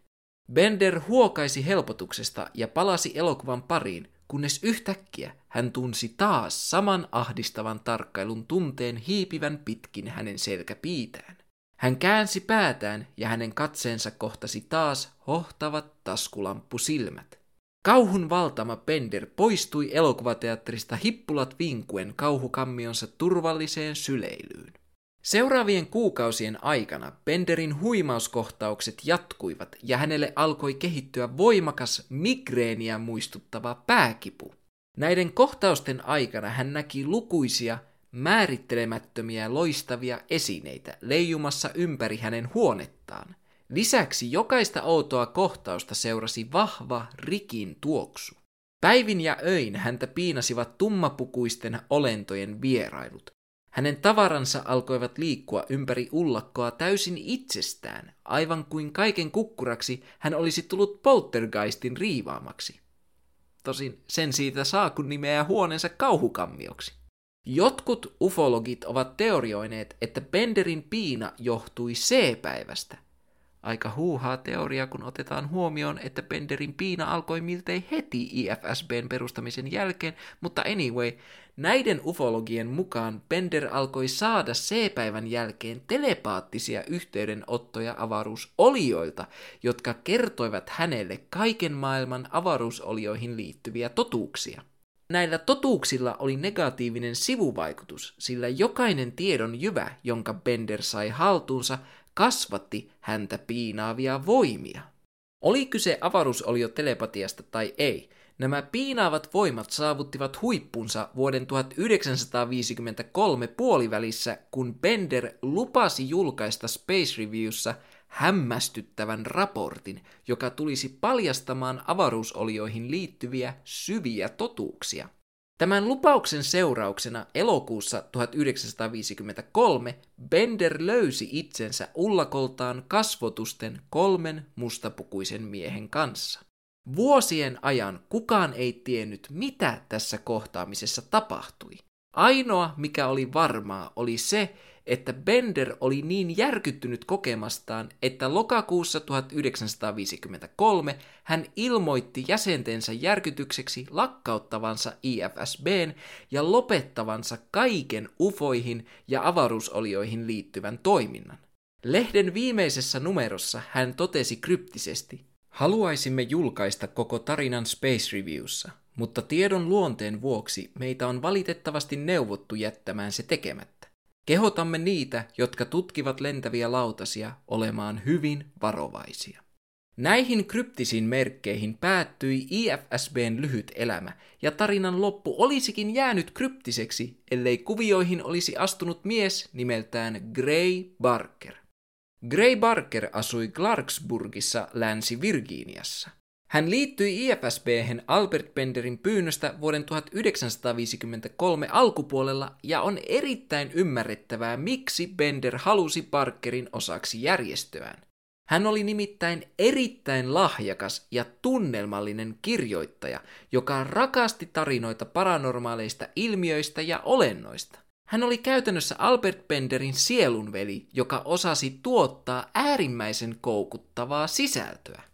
Bender huokaisi helpotuksesta ja palasi elokuvan pariin, kunnes yhtäkkiä hän tunsi taas saman ahdistavan tarkkailun tunteen hiipivän pitkin hänen selkäpiitään. Hän käänsi päätään ja hänen katseensa kohtasi taas hohtavat taskulamppusilmät. Kauhun valtama Bender poistui elokuvateatterista hippulat vinkuen kauhukammionsa turvalliseen syleilyyn. Seuraavien kuukausien aikana Benderin huimauskohtaukset jatkuivat ja hänelle alkoi kehittyä voimakas migreeniä muistuttava pääkipu. Näiden kohtausten aikana hän näki lukuisia määrittelemättömiä loistavia esineitä leijumassa ympäri hänen huonettaan. Lisäksi jokaista outoa kohtausta seurasi vahva rikin tuoksu. Päivin ja öin häntä piinasivat tummapukuisten olentojen vierailut. Hänen tavaransa alkoivat liikkua ympäri ullakkoa täysin itsestään, aivan kuin kaiken kukkuraksi hän olisi tullut poltergeistin riivaamaksi. Tosin sen siitä saa, kun nimeää huoneensa kauhukammioksi. Jotkut ufologit ovat teorioineet, että Benderin piina johtui C-päivästä – Aika huuhaa teoria, kun otetaan huomioon, että Benderin piina alkoi miltei heti IFSBn perustamisen jälkeen, mutta anyway, näiden ufologien mukaan Bender alkoi saada C-päivän jälkeen telepaattisia yhteydenottoja avaruusolioilta, jotka kertoivat hänelle kaiken maailman avaruusolioihin liittyviä totuuksia. Näillä totuuksilla oli negatiivinen sivuvaikutus, sillä jokainen tiedon jyvä, jonka Bender sai haltuunsa, kasvatti häntä piinaavia voimia. Oli kyse avaruusolio telepatiasta tai ei, nämä piinaavat voimat saavuttivat huippunsa vuoden 1953 puolivälissä, kun Bender lupasi julkaista Space Reviewssa hämmästyttävän raportin, joka tulisi paljastamaan avaruusolioihin liittyviä syviä totuuksia – Tämän lupauksen seurauksena elokuussa 1953 Bender löysi itsensä ullakoltaan kasvotusten kolmen mustapukuisen miehen kanssa. Vuosien ajan kukaan ei tiennyt, mitä tässä kohtaamisessa tapahtui. Ainoa, mikä oli varmaa, oli se, että Bender oli niin järkyttynyt kokemastaan, että lokakuussa 1953 hän ilmoitti jäsentensä järkytykseksi lakkauttavansa IFSBn ja lopettavansa kaiken ufoihin ja avaruusolioihin liittyvän toiminnan. Lehden viimeisessä numerossa hän totesi kryptisesti, Haluaisimme julkaista koko tarinan Space Reviewssa, mutta tiedon luonteen vuoksi meitä on valitettavasti neuvottu jättämään se tekemättä. Kehotamme niitä, jotka tutkivat lentäviä lautasia, olemaan hyvin varovaisia. Näihin kryptisiin merkkeihin päättyi IFSBn lyhyt elämä, ja tarinan loppu olisikin jäänyt kryptiseksi, ellei kuvioihin olisi astunut mies nimeltään Gray Barker. Gray Barker asui Clarksburgissa Länsi-Virginiassa. Hän liittyi ifsb Albert Benderin pyynnöstä vuoden 1953 alkupuolella ja on erittäin ymmärrettävää, miksi Bender halusi Parkerin osaksi järjestöään. Hän oli nimittäin erittäin lahjakas ja tunnelmallinen kirjoittaja, joka rakasti tarinoita paranormaaleista ilmiöistä ja olennoista. Hän oli käytännössä Albert Benderin sielunveli, joka osasi tuottaa äärimmäisen koukuttavaa sisältöä.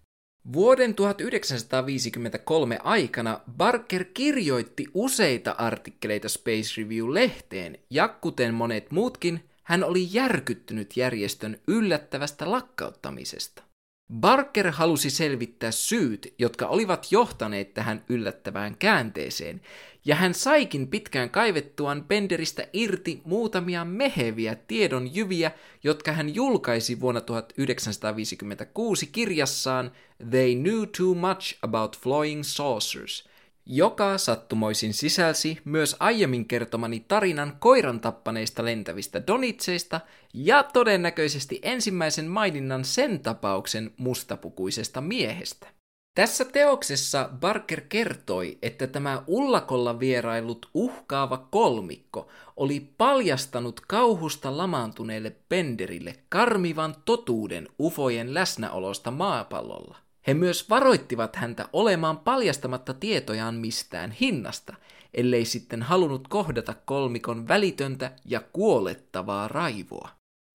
Vuoden 1953 aikana Barker kirjoitti useita artikkeleita Space Review-lehteen, ja kuten monet muutkin, hän oli järkyttynyt järjestön yllättävästä lakkauttamisesta. Barker halusi selvittää syyt, jotka olivat johtaneet tähän yllättävään käänteeseen, ja hän saikin pitkään kaivettuaan Benderistä irti muutamia meheviä tiedon jyviä, jotka hän julkaisi vuonna 1956 kirjassaan They Knew Too Much About Flying Saucers – joka sattumoisin sisälsi myös aiemmin kertomani tarinan koiran tappaneista lentävistä donitseista ja todennäköisesti ensimmäisen maininnan sen tapauksen mustapukuisesta miehestä. Tässä teoksessa Barker kertoi, että tämä ullakolla vierailut uhkaava kolmikko oli paljastanut kauhusta lamaantuneelle Penderille karmivan totuuden ufojen läsnäolosta maapallolla. He myös varoittivat häntä olemaan paljastamatta tietojaan mistään hinnasta, ellei sitten halunnut kohdata kolmikon välitöntä ja kuolettavaa raivoa.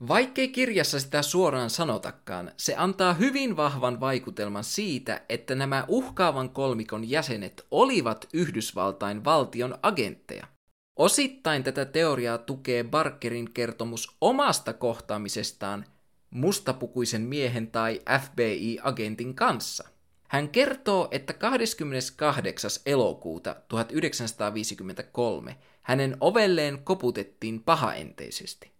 Vaikkei kirjassa sitä suoraan sanotakaan, se antaa hyvin vahvan vaikutelman siitä, että nämä uhkaavan kolmikon jäsenet olivat Yhdysvaltain valtion agentteja. Osittain tätä teoriaa tukee Barkerin kertomus omasta kohtaamisestaan mustapukuisen miehen tai FBI-agentin kanssa. Hän kertoo, että 28. elokuuta 1953 hänen ovelleen koputettiin pahaenteisesti.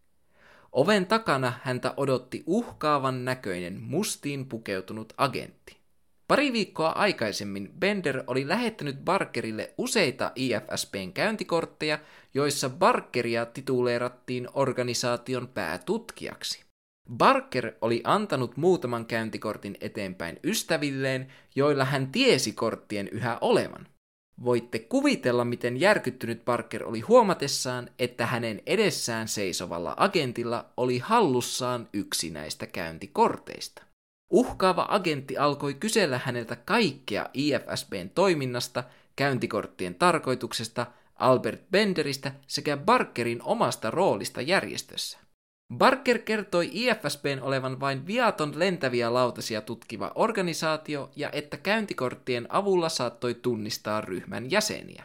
Oven takana häntä odotti uhkaavan näköinen mustiin pukeutunut agentti. Pari viikkoa aikaisemmin Bender oli lähettänyt Barkerille useita IFSPn käyntikortteja, joissa Barkeria tituleerattiin organisaation päätutkijaksi. Barker oli antanut muutaman käyntikortin eteenpäin ystävilleen, joilla hän tiesi korttien yhä olevan. Voitte kuvitella, miten järkyttynyt Barker oli huomatessaan, että hänen edessään seisovalla agentilla oli hallussaan yksi näistä käyntikorteista. Uhkaava agentti alkoi kysellä häneltä kaikkea IFSBn toiminnasta, käyntikorttien tarkoituksesta, Albert Benderistä sekä Barkerin omasta roolista järjestössä. Barker kertoi IFSBn olevan vain viaton lentäviä lautasia tutkiva organisaatio ja että käyntikorttien avulla saattoi tunnistaa ryhmän jäseniä.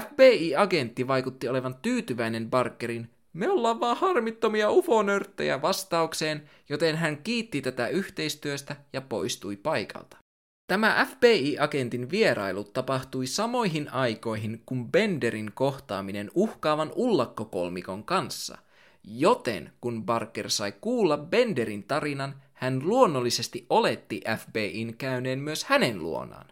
FBI-agentti vaikutti olevan tyytyväinen Barkerin me ollaan vaan harmittomia ufonörttejä vastaukseen, joten hän kiitti tätä yhteistyöstä ja poistui paikalta. Tämä FBI-agentin vierailu tapahtui samoihin aikoihin kuin Benderin kohtaaminen uhkaavan ullakkokolmikon kanssa – Joten kun Barker sai kuulla Benderin tarinan, hän luonnollisesti oletti FBIn käyneen myös hänen luonaan.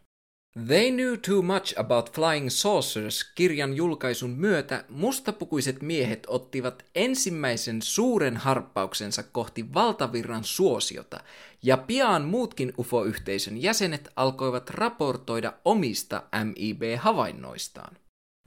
They Knew Too Much About Flying Saucers kirjan julkaisun myötä mustapukuiset miehet ottivat ensimmäisen suuren harppauksensa kohti valtavirran suosiota, ja pian muutkin UFO-yhteisön jäsenet alkoivat raportoida omista MIB-havainnoistaan.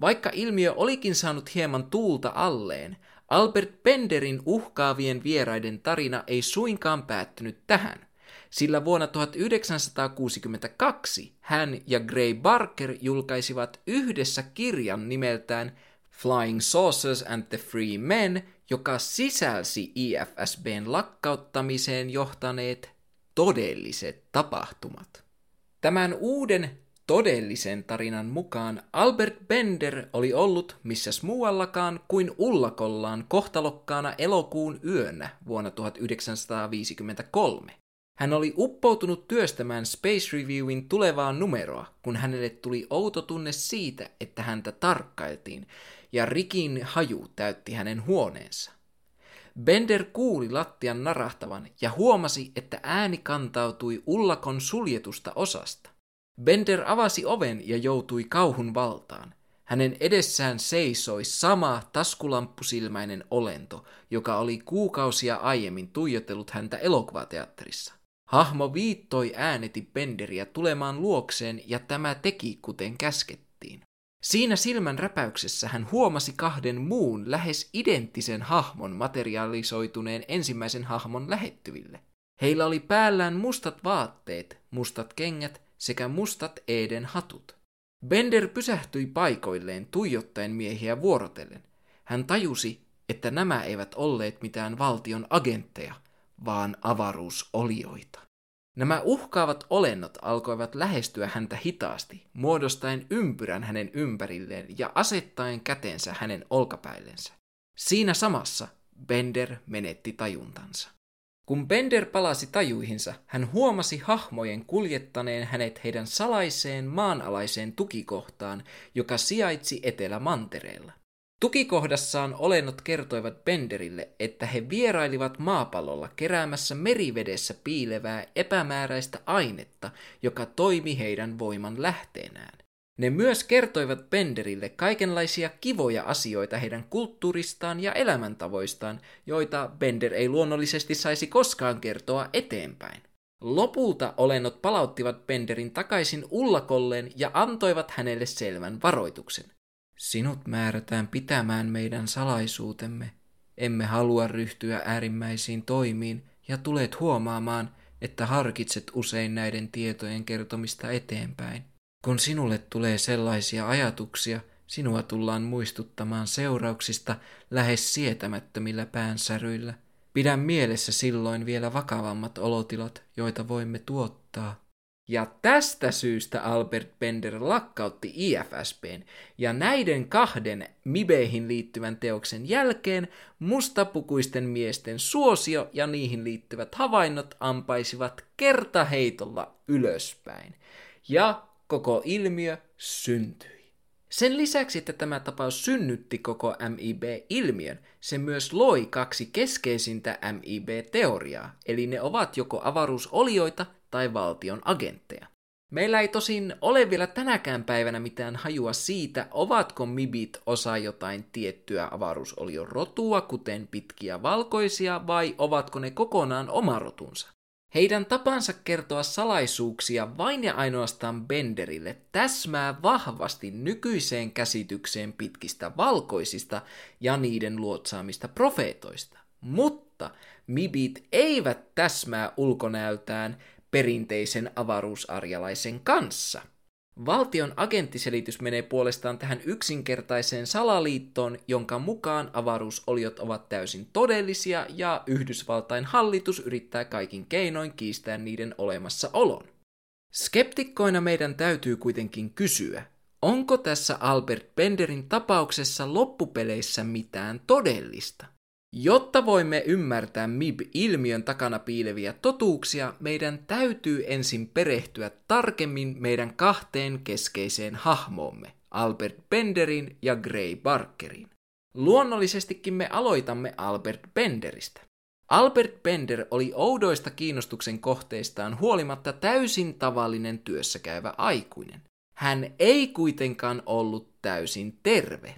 Vaikka ilmiö olikin saanut hieman tuulta alleen, Albert Benderin uhkaavien vieraiden tarina ei suinkaan päättynyt tähän, sillä vuonna 1962 hän ja Gray Barker julkaisivat yhdessä kirjan nimeltään Flying Saucers and the Free Men, joka sisälsi IFSBn lakkauttamiseen johtaneet todelliset tapahtumat. Tämän uuden Todellisen tarinan mukaan Albert Bender oli ollut missäs muuallakaan kuin ullakollaan kohtalokkaana elokuun yönä vuonna 1953. Hän oli uppoutunut työstämään Space Reviewin tulevaa numeroa, kun hänelle tuli outo tunne siitä, että häntä tarkkailtiin, ja Rikin haju täytti hänen huoneensa. Bender kuuli lattian narahtavan ja huomasi, että ääni kantautui ullakon suljetusta osasta. Bender avasi oven ja joutui kauhun valtaan. Hänen edessään seisoi sama taskulamppusilmäinen olento, joka oli kuukausia aiemmin tuijotellut häntä elokuvateatterissa. Hahmo viittoi ääneti Benderiä tulemaan luokseen ja tämä teki kuten käskettiin. Siinä silmän räpäyksessä hän huomasi kahden muun lähes identtisen hahmon materialisoituneen ensimmäisen hahmon lähettyville. Heillä oli päällään mustat vaatteet, mustat kengät sekä mustat Eden hatut. Bender pysähtyi paikoilleen tuijottaen miehiä vuorotellen. Hän tajusi, että nämä eivät olleet mitään valtion agentteja, vaan avaruusolioita. Nämä uhkaavat olennot alkoivat lähestyä häntä hitaasti, muodostaen ympyrän hänen ympärilleen ja asettaen kätensä hänen olkapäillensä. Siinä samassa Bender menetti tajuntansa. Kun Bender palasi tajuihinsa, hän huomasi hahmojen kuljettaneen hänet heidän salaiseen maanalaiseen tukikohtaan, joka sijaitsi Etelä-Mantereella. Tukikohdassaan olennot kertoivat Benderille, että he vierailivat maapallolla keräämässä merivedessä piilevää epämääräistä ainetta, joka toimi heidän voiman lähteenään. Ne myös kertoivat Benderille kaikenlaisia kivoja asioita heidän kulttuuristaan ja elämäntavoistaan, joita Bender ei luonnollisesti saisi koskaan kertoa eteenpäin. Lopulta olennot palauttivat Benderin takaisin ullakolleen ja antoivat hänelle selvän varoituksen. Sinut määrätään pitämään meidän salaisuutemme. Emme halua ryhtyä äärimmäisiin toimiin ja tulet huomaamaan, että harkitset usein näiden tietojen kertomista eteenpäin. Kun sinulle tulee sellaisia ajatuksia, sinua tullaan muistuttamaan seurauksista lähes sietämättömillä päänsäryillä. Pidä mielessä silloin vielä vakavammat olotilat, joita voimme tuottaa. Ja tästä syystä Albert Bender lakkautti IFSBn, ja näiden kahden Mibeihin liittyvän teoksen jälkeen mustapukuisten miesten suosio ja niihin liittyvät havainnot ampaisivat kertaheitolla ylöspäin. Ja koko ilmiö syntyi. Sen lisäksi, että tämä tapaus synnytti koko MIB-ilmiön, se myös loi kaksi keskeisintä MIB-teoriaa, eli ne ovat joko avaruusolioita tai valtion agentteja. Meillä ei tosin ole vielä tänäkään päivänä mitään hajua siitä, ovatko mibit osa jotain tiettyä avaruusolion rotua, kuten pitkiä valkoisia, vai ovatko ne kokonaan oma rotunsa. Heidän tapansa kertoa salaisuuksia vain ja ainoastaan Benderille täsmää vahvasti nykyiseen käsitykseen pitkistä valkoisista ja niiden luotsaamista profeetoista. Mutta mibit eivät täsmää ulkonäöltään perinteisen avaruusarjalaisen kanssa – Valtion agenttiselitys menee puolestaan tähän yksinkertaiseen salaliittoon, jonka mukaan avaruusoliot ovat täysin todellisia ja Yhdysvaltain hallitus yrittää kaikin keinoin kiistää niiden olemassaolon. Skeptikkoina meidän täytyy kuitenkin kysyä, onko tässä Albert Benderin tapauksessa loppupeleissä mitään todellista? Jotta voimme ymmärtää MIB-ilmiön takana piileviä totuuksia, meidän täytyy ensin perehtyä tarkemmin meidän kahteen keskeiseen hahmoomme, Albert Benderin ja Gray Barkerin. Luonnollisestikin me aloitamme Albert Benderistä. Albert Bender oli oudoista kiinnostuksen kohteistaan huolimatta täysin tavallinen työssäkäyvä aikuinen. Hän ei kuitenkaan ollut täysin terve.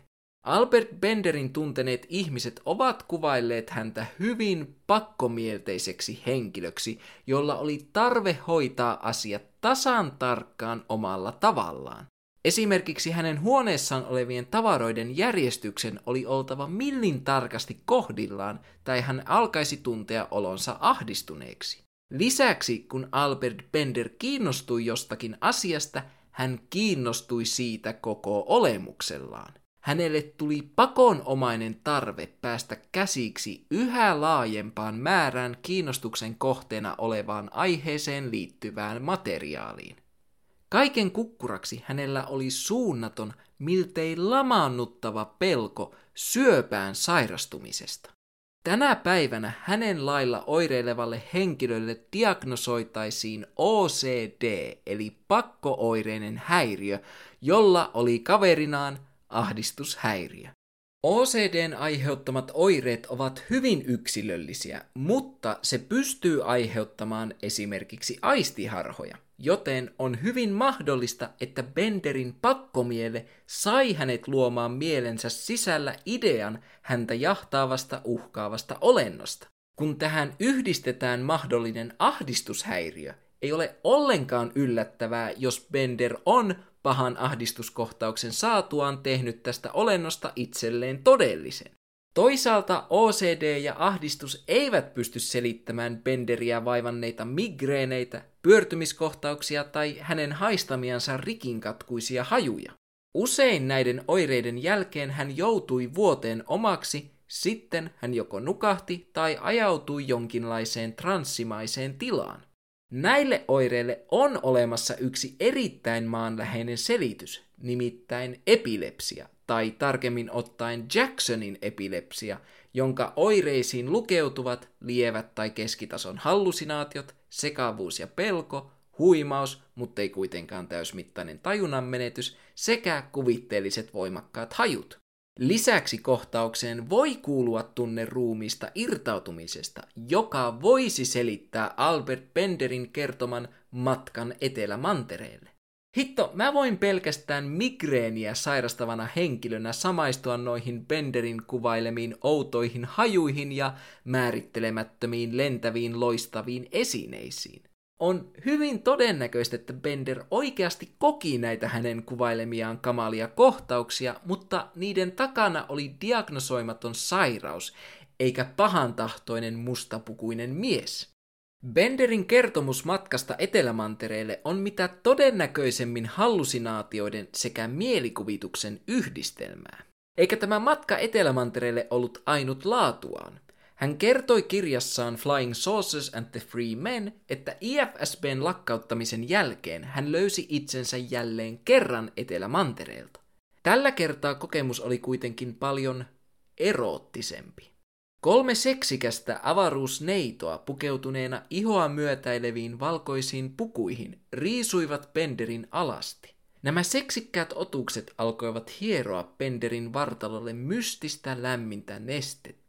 Albert Benderin tunteneet ihmiset ovat kuvailleet häntä hyvin pakkomielteiseksi henkilöksi, jolla oli tarve hoitaa asiat tasan tarkkaan omalla tavallaan. Esimerkiksi hänen huoneessaan olevien tavaroiden järjestyksen oli oltava millin tarkasti kohdillaan, tai hän alkaisi tuntea olonsa ahdistuneeksi. Lisäksi, kun Albert Bender kiinnostui jostakin asiasta, hän kiinnostui siitä koko olemuksellaan hänelle tuli pakonomainen tarve päästä käsiksi yhä laajempaan määrään kiinnostuksen kohteena olevaan aiheeseen liittyvään materiaaliin. Kaiken kukkuraksi hänellä oli suunnaton, miltei lamaannuttava pelko syöpään sairastumisesta. Tänä päivänä hänen lailla oireilevalle henkilölle diagnosoitaisiin OCD eli pakkooireinen häiriö, jolla oli kaverinaan ahdistushäiriö. OCDn aiheuttamat oireet ovat hyvin yksilöllisiä, mutta se pystyy aiheuttamaan esimerkiksi aistiharhoja, joten on hyvin mahdollista, että Benderin pakkomiele sai hänet luomaan mielensä sisällä idean häntä jahtaavasta uhkaavasta olennosta. Kun tähän yhdistetään mahdollinen ahdistushäiriö, ei ole ollenkaan yllättävää, jos Bender on pahan ahdistuskohtauksen saatuaan tehnyt tästä olennosta itselleen todellisen. Toisaalta OCD ja ahdistus eivät pysty selittämään Benderiä vaivanneita migreeneitä, pyörtymiskohtauksia tai hänen haistamiansa rikinkatkuisia hajuja. Usein näiden oireiden jälkeen hän joutui vuoteen omaksi, sitten hän joko nukahti tai ajautui jonkinlaiseen transsimaiseen tilaan. Näille oireille on olemassa yksi erittäin maanläheinen selitys, nimittäin epilepsia, tai tarkemmin ottaen Jacksonin epilepsia, jonka oireisiin lukeutuvat lievät tai keskitason hallusinaatiot, sekavuus ja pelko, huimaus, mutta ei kuitenkaan täysmittainen tajunnan menetys, sekä kuvitteelliset voimakkaat hajut. Lisäksi kohtaukseen voi kuulua tunne ruumiista irtautumisesta, joka voisi selittää Albert Benderin kertoman matkan etelämantereelle. Hitto, mä voin pelkästään migreeniä sairastavana henkilönä samaistua noihin Benderin kuvailemiin outoihin hajuihin ja määrittelemättömiin lentäviin loistaviin esineisiin. On hyvin todennäköistä, että Bender oikeasti koki näitä hänen kuvailemiaan kamalia kohtauksia, mutta niiden takana oli diagnosoimaton sairaus, eikä pahantahtoinen mustapukuinen mies. Benderin kertomus matkasta Etelämantereelle on mitä todennäköisemmin hallusinaatioiden sekä mielikuvituksen yhdistelmää. Eikä tämä matka Etelämantereelle ollut ainut laatuaan. Hän kertoi kirjassaan Flying Saucers and the Free Men, että IFSBn lakkauttamisen jälkeen hän löysi itsensä jälleen kerran Etelämantereelta. Tällä kertaa kokemus oli kuitenkin paljon eroottisempi. Kolme seksikästä avaruusneitoa pukeutuneena ihoa myötäileviin valkoisiin pukuihin riisuivat Penderin alasti. Nämä seksikkäät otukset alkoivat hieroa Penderin vartalolle mystistä lämmintä nestettä,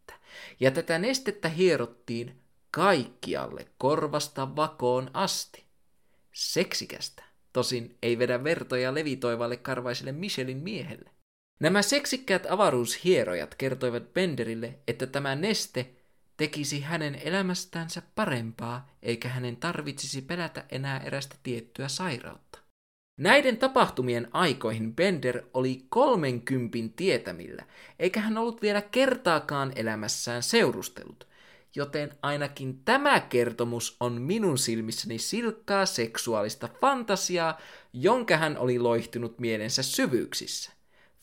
ja tätä nestettä hierottiin kaikkialle korvasta vakoon asti. Seksikästä, tosin ei vedä vertoja levitoivalle karvaiselle Michelin miehelle. Nämä seksikkäät avaruushierojat kertoivat Benderille, että tämä neste tekisi hänen elämästänsä parempaa, eikä hänen tarvitsisi pelätä enää erästä tiettyä sairautta. Näiden tapahtumien aikoihin Bender oli kolmenkympin tietämillä, eikä hän ollut vielä kertaakaan elämässään seurustellut, joten ainakin tämä kertomus on minun silmissäni silkkaa seksuaalista fantasiaa, jonka hän oli loihtunut mielensä syvyyksissä.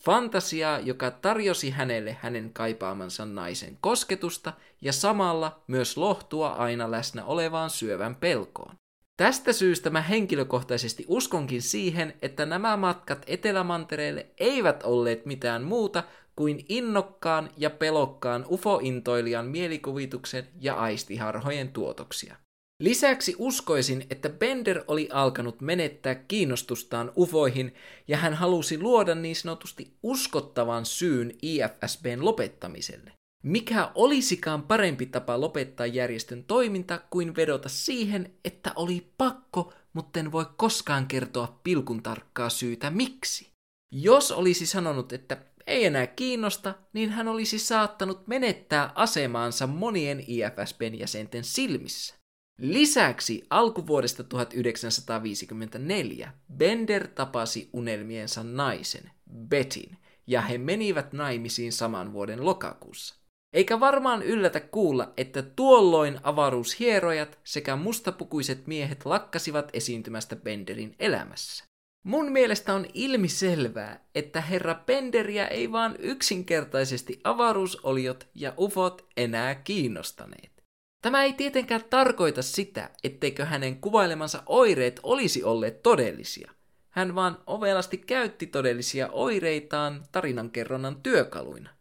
Fantasiaa, joka tarjosi hänelle hänen kaipaamansa naisen kosketusta ja samalla myös lohtua aina läsnä olevaan syövän pelkoon. Tästä syystä mä henkilökohtaisesti uskonkin siihen, että nämä matkat Etelämantereelle eivät olleet mitään muuta kuin innokkaan ja pelokkaan ufointoilijan mielikuvituksen ja aistiharhojen tuotoksia. Lisäksi uskoisin, että Bender oli alkanut menettää kiinnostustaan ufoihin ja hän halusi luoda niin sanotusti uskottavan syyn IFSBn lopettamiselle. Mikä olisikaan parempi tapa lopettaa järjestön toiminta kuin vedota siihen, että oli pakko, mutta en voi koskaan kertoa pilkun tarkkaa syytä miksi. Jos olisi sanonut, että ei enää kiinnosta, niin hän olisi saattanut menettää asemaansa monien IFSBn jäsenten silmissä. Lisäksi alkuvuodesta 1954 Bender tapasi unelmiensa naisen, Betin, ja he menivät naimisiin saman vuoden lokakuussa. Eikä varmaan yllätä kuulla, että tuolloin avaruushierojat sekä mustapukuiset miehet lakkasivat esiintymästä Benderin elämässä. Mun mielestä on ilmiselvää, että herra Benderiä ei vaan yksinkertaisesti avaruusoliot ja ufot enää kiinnostaneet. Tämä ei tietenkään tarkoita sitä, etteikö hänen kuvailemansa oireet olisi olleet todellisia. Hän vaan ovelasti käytti todellisia oireitaan tarinankerronnan työkaluina.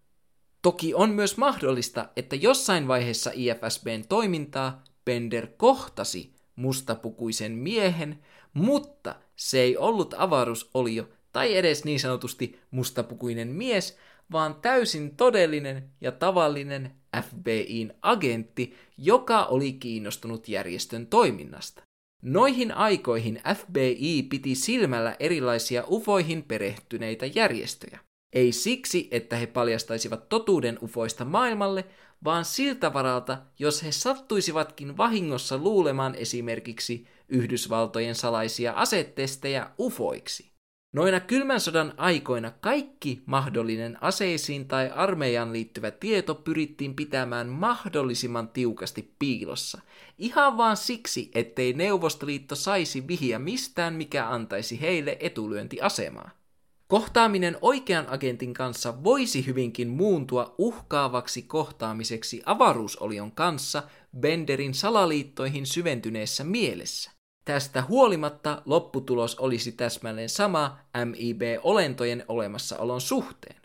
Toki on myös mahdollista, että jossain vaiheessa IFSBn toimintaa Bender kohtasi mustapukuisen miehen, mutta se ei ollut avaruusolio tai edes niin sanotusti mustapukuinen mies, vaan täysin todellinen ja tavallinen FBIn agentti, joka oli kiinnostunut järjestön toiminnasta. Noihin aikoihin FBI piti silmällä erilaisia ufoihin perehtyneitä järjestöjä. Ei siksi, että he paljastaisivat totuuden ufoista maailmalle, vaan siltä varalta, jos he sattuisivatkin vahingossa luulemaan esimerkiksi Yhdysvaltojen salaisia asetestejä ufoiksi. Noina kylmän sodan aikoina kaikki mahdollinen aseisiin tai armeijan liittyvä tieto pyrittiin pitämään mahdollisimman tiukasti piilossa, ihan vaan siksi, ettei Neuvostoliitto saisi vihiä mistään, mikä antaisi heille etulyöntiasemaa. Kohtaaminen oikean agentin kanssa voisi hyvinkin muuntua uhkaavaksi kohtaamiseksi avaruusolion kanssa Benderin salaliittoihin syventyneessä mielessä. Tästä huolimatta lopputulos olisi täsmälleen sama MIB-olentojen olemassaolon suhteen.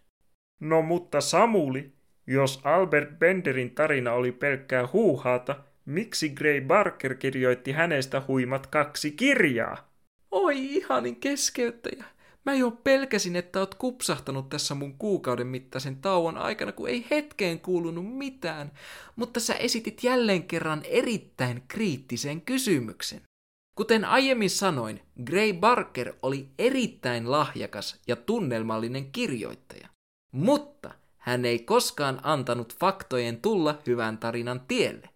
No mutta Samuli, jos Albert Benderin tarina oli pelkkää huuhaata, miksi Gray Barker kirjoitti hänestä huimat kaksi kirjaa? Oi ihanin keskeyttäjä. Mä jo pelkäsin, että oot kupsahtanut tässä mun kuukauden mittaisen tauon aikana, kun ei hetkeen kuulunut mitään, mutta sä esitit jälleen kerran erittäin kriittisen kysymyksen. Kuten aiemmin sanoin, Gray Barker oli erittäin lahjakas ja tunnelmallinen kirjoittaja. Mutta hän ei koskaan antanut faktojen tulla hyvän tarinan tielle.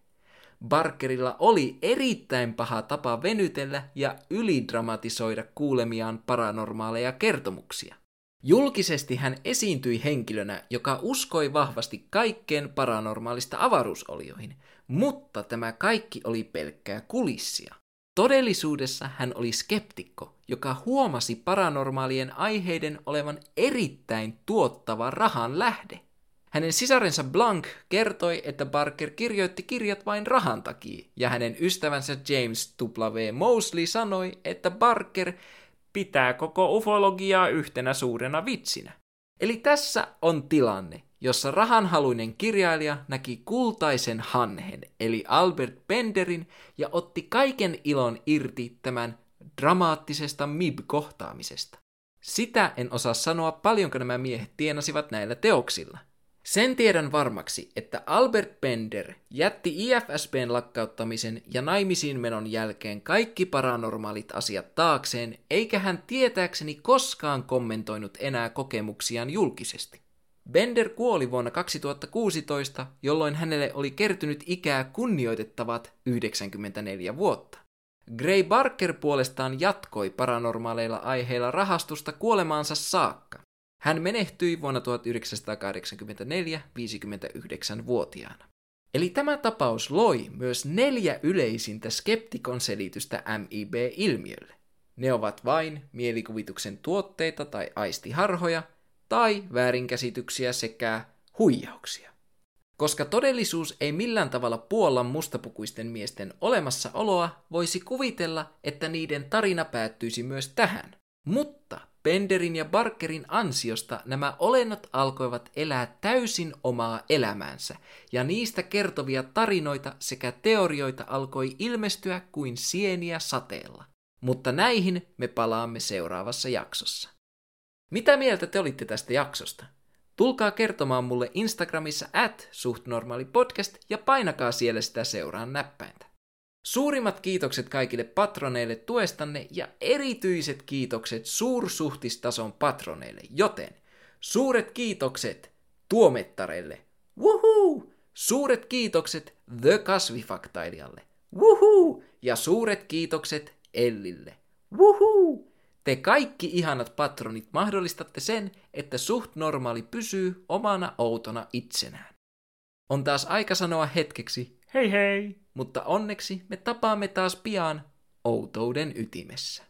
Barkerilla oli erittäin paha tapa venytellä ja ylidramatisoida kuulemiaan paranormaaleja kertomuksia. Julkisesti hän esiintyi henkilönä, joka uskoi vahvasti kaikkeen paranormaalista avaruusolioihin, mutta tämä kaikki oli pelkkää kulissia. Todellisuudessa hän oli skeptikko, joka huomasi paranormaalien aiheiden olevan erittäin tuottava rahan lähde. Hänen sisarensa Blank kertoi, että Barker kirjoitti kirjat vain rahan takia, ja hänen ystävänsä James W. Mosley sanoi, että Barker pitää koko ufologiaa yhtenä suurena vitsinä. Eli tässä on tilanne, jossa rahanhaluinen kirjailija näki kultaisen hanhen, eli Albert Benderin, ja otti kaiken ilon irti tämän dramaattisesta MIB-kohtaamisesta. Sitä en osaa sanoa, paljonko nämä miehet tienasivat näillä teoksilla. Sen tiedän varmaksi, että Albert Bender jätti IFSBn lakkauttamisen ja naimisiin menon jälkeen kaikki paranormaalit asiat taakseen, eikä hän tietääkseni koskaan kommentoinut enää kokemuksiaan julkisesti. Bender kuoli vuonna 2016, jolloin hänelle oli kertynyt ikää kunnioitettavat 94 vuotta. Gray Barker puolestaan jatkoi paranormaaleilla aiheilla rahastusta kuolemaansa saakka. Hän menehtyi vuonna 1984 59-vuotiaana. Eli tämä tapaus loi myös neljä yleisintä skeptikon selitystä MIB-ilmiölle. Ne ovat vain mielikuvituksen tuotteita tai aistiharhoja, tai väärinkäsityksiä sekä huijauksia. Koska todellisuus ei millään tavalla puolla mustapukuisten miesten olemassaoloa, voisi kuvitella, että niiden tarina päättyisi myös tähän. Mutta Benderin ja Barkerin ansiosta nämä olennot alkoivat elää täysin omaa elämäänsä, ja niistä kertovia tarinoita sekä teorioita alkoi ilmestyä kuin sieniä sateella. Mutta näihin me palaamme seuraavassa jaksossa. Mitä mieltä te olitte tästä jaksosta? Tulkaa kertomaan mulle Instagramissa at suhtnormaalipodcast ja painakaa siellä sitä seuraan näppäintä. Suurimmat kiitokset kaikille patroneille tuestanne ja erityiset kiitokset suursuhtistason patroneille, joten suuret kiitokset tuomettareille, wuhuu! Suuret kiitokset The Kasvifaktailijalle, wuhuu! Ja suuret kiitokset Ellille, wuhuu! Te kaikki ihanat patronit mahdollistatte sen, että suht normaali pysyy omana outona itsenään. On taas aika sanoa hetkeksi hei hei, mutta onneksi me tapaamme taas pian outouden ytimessä.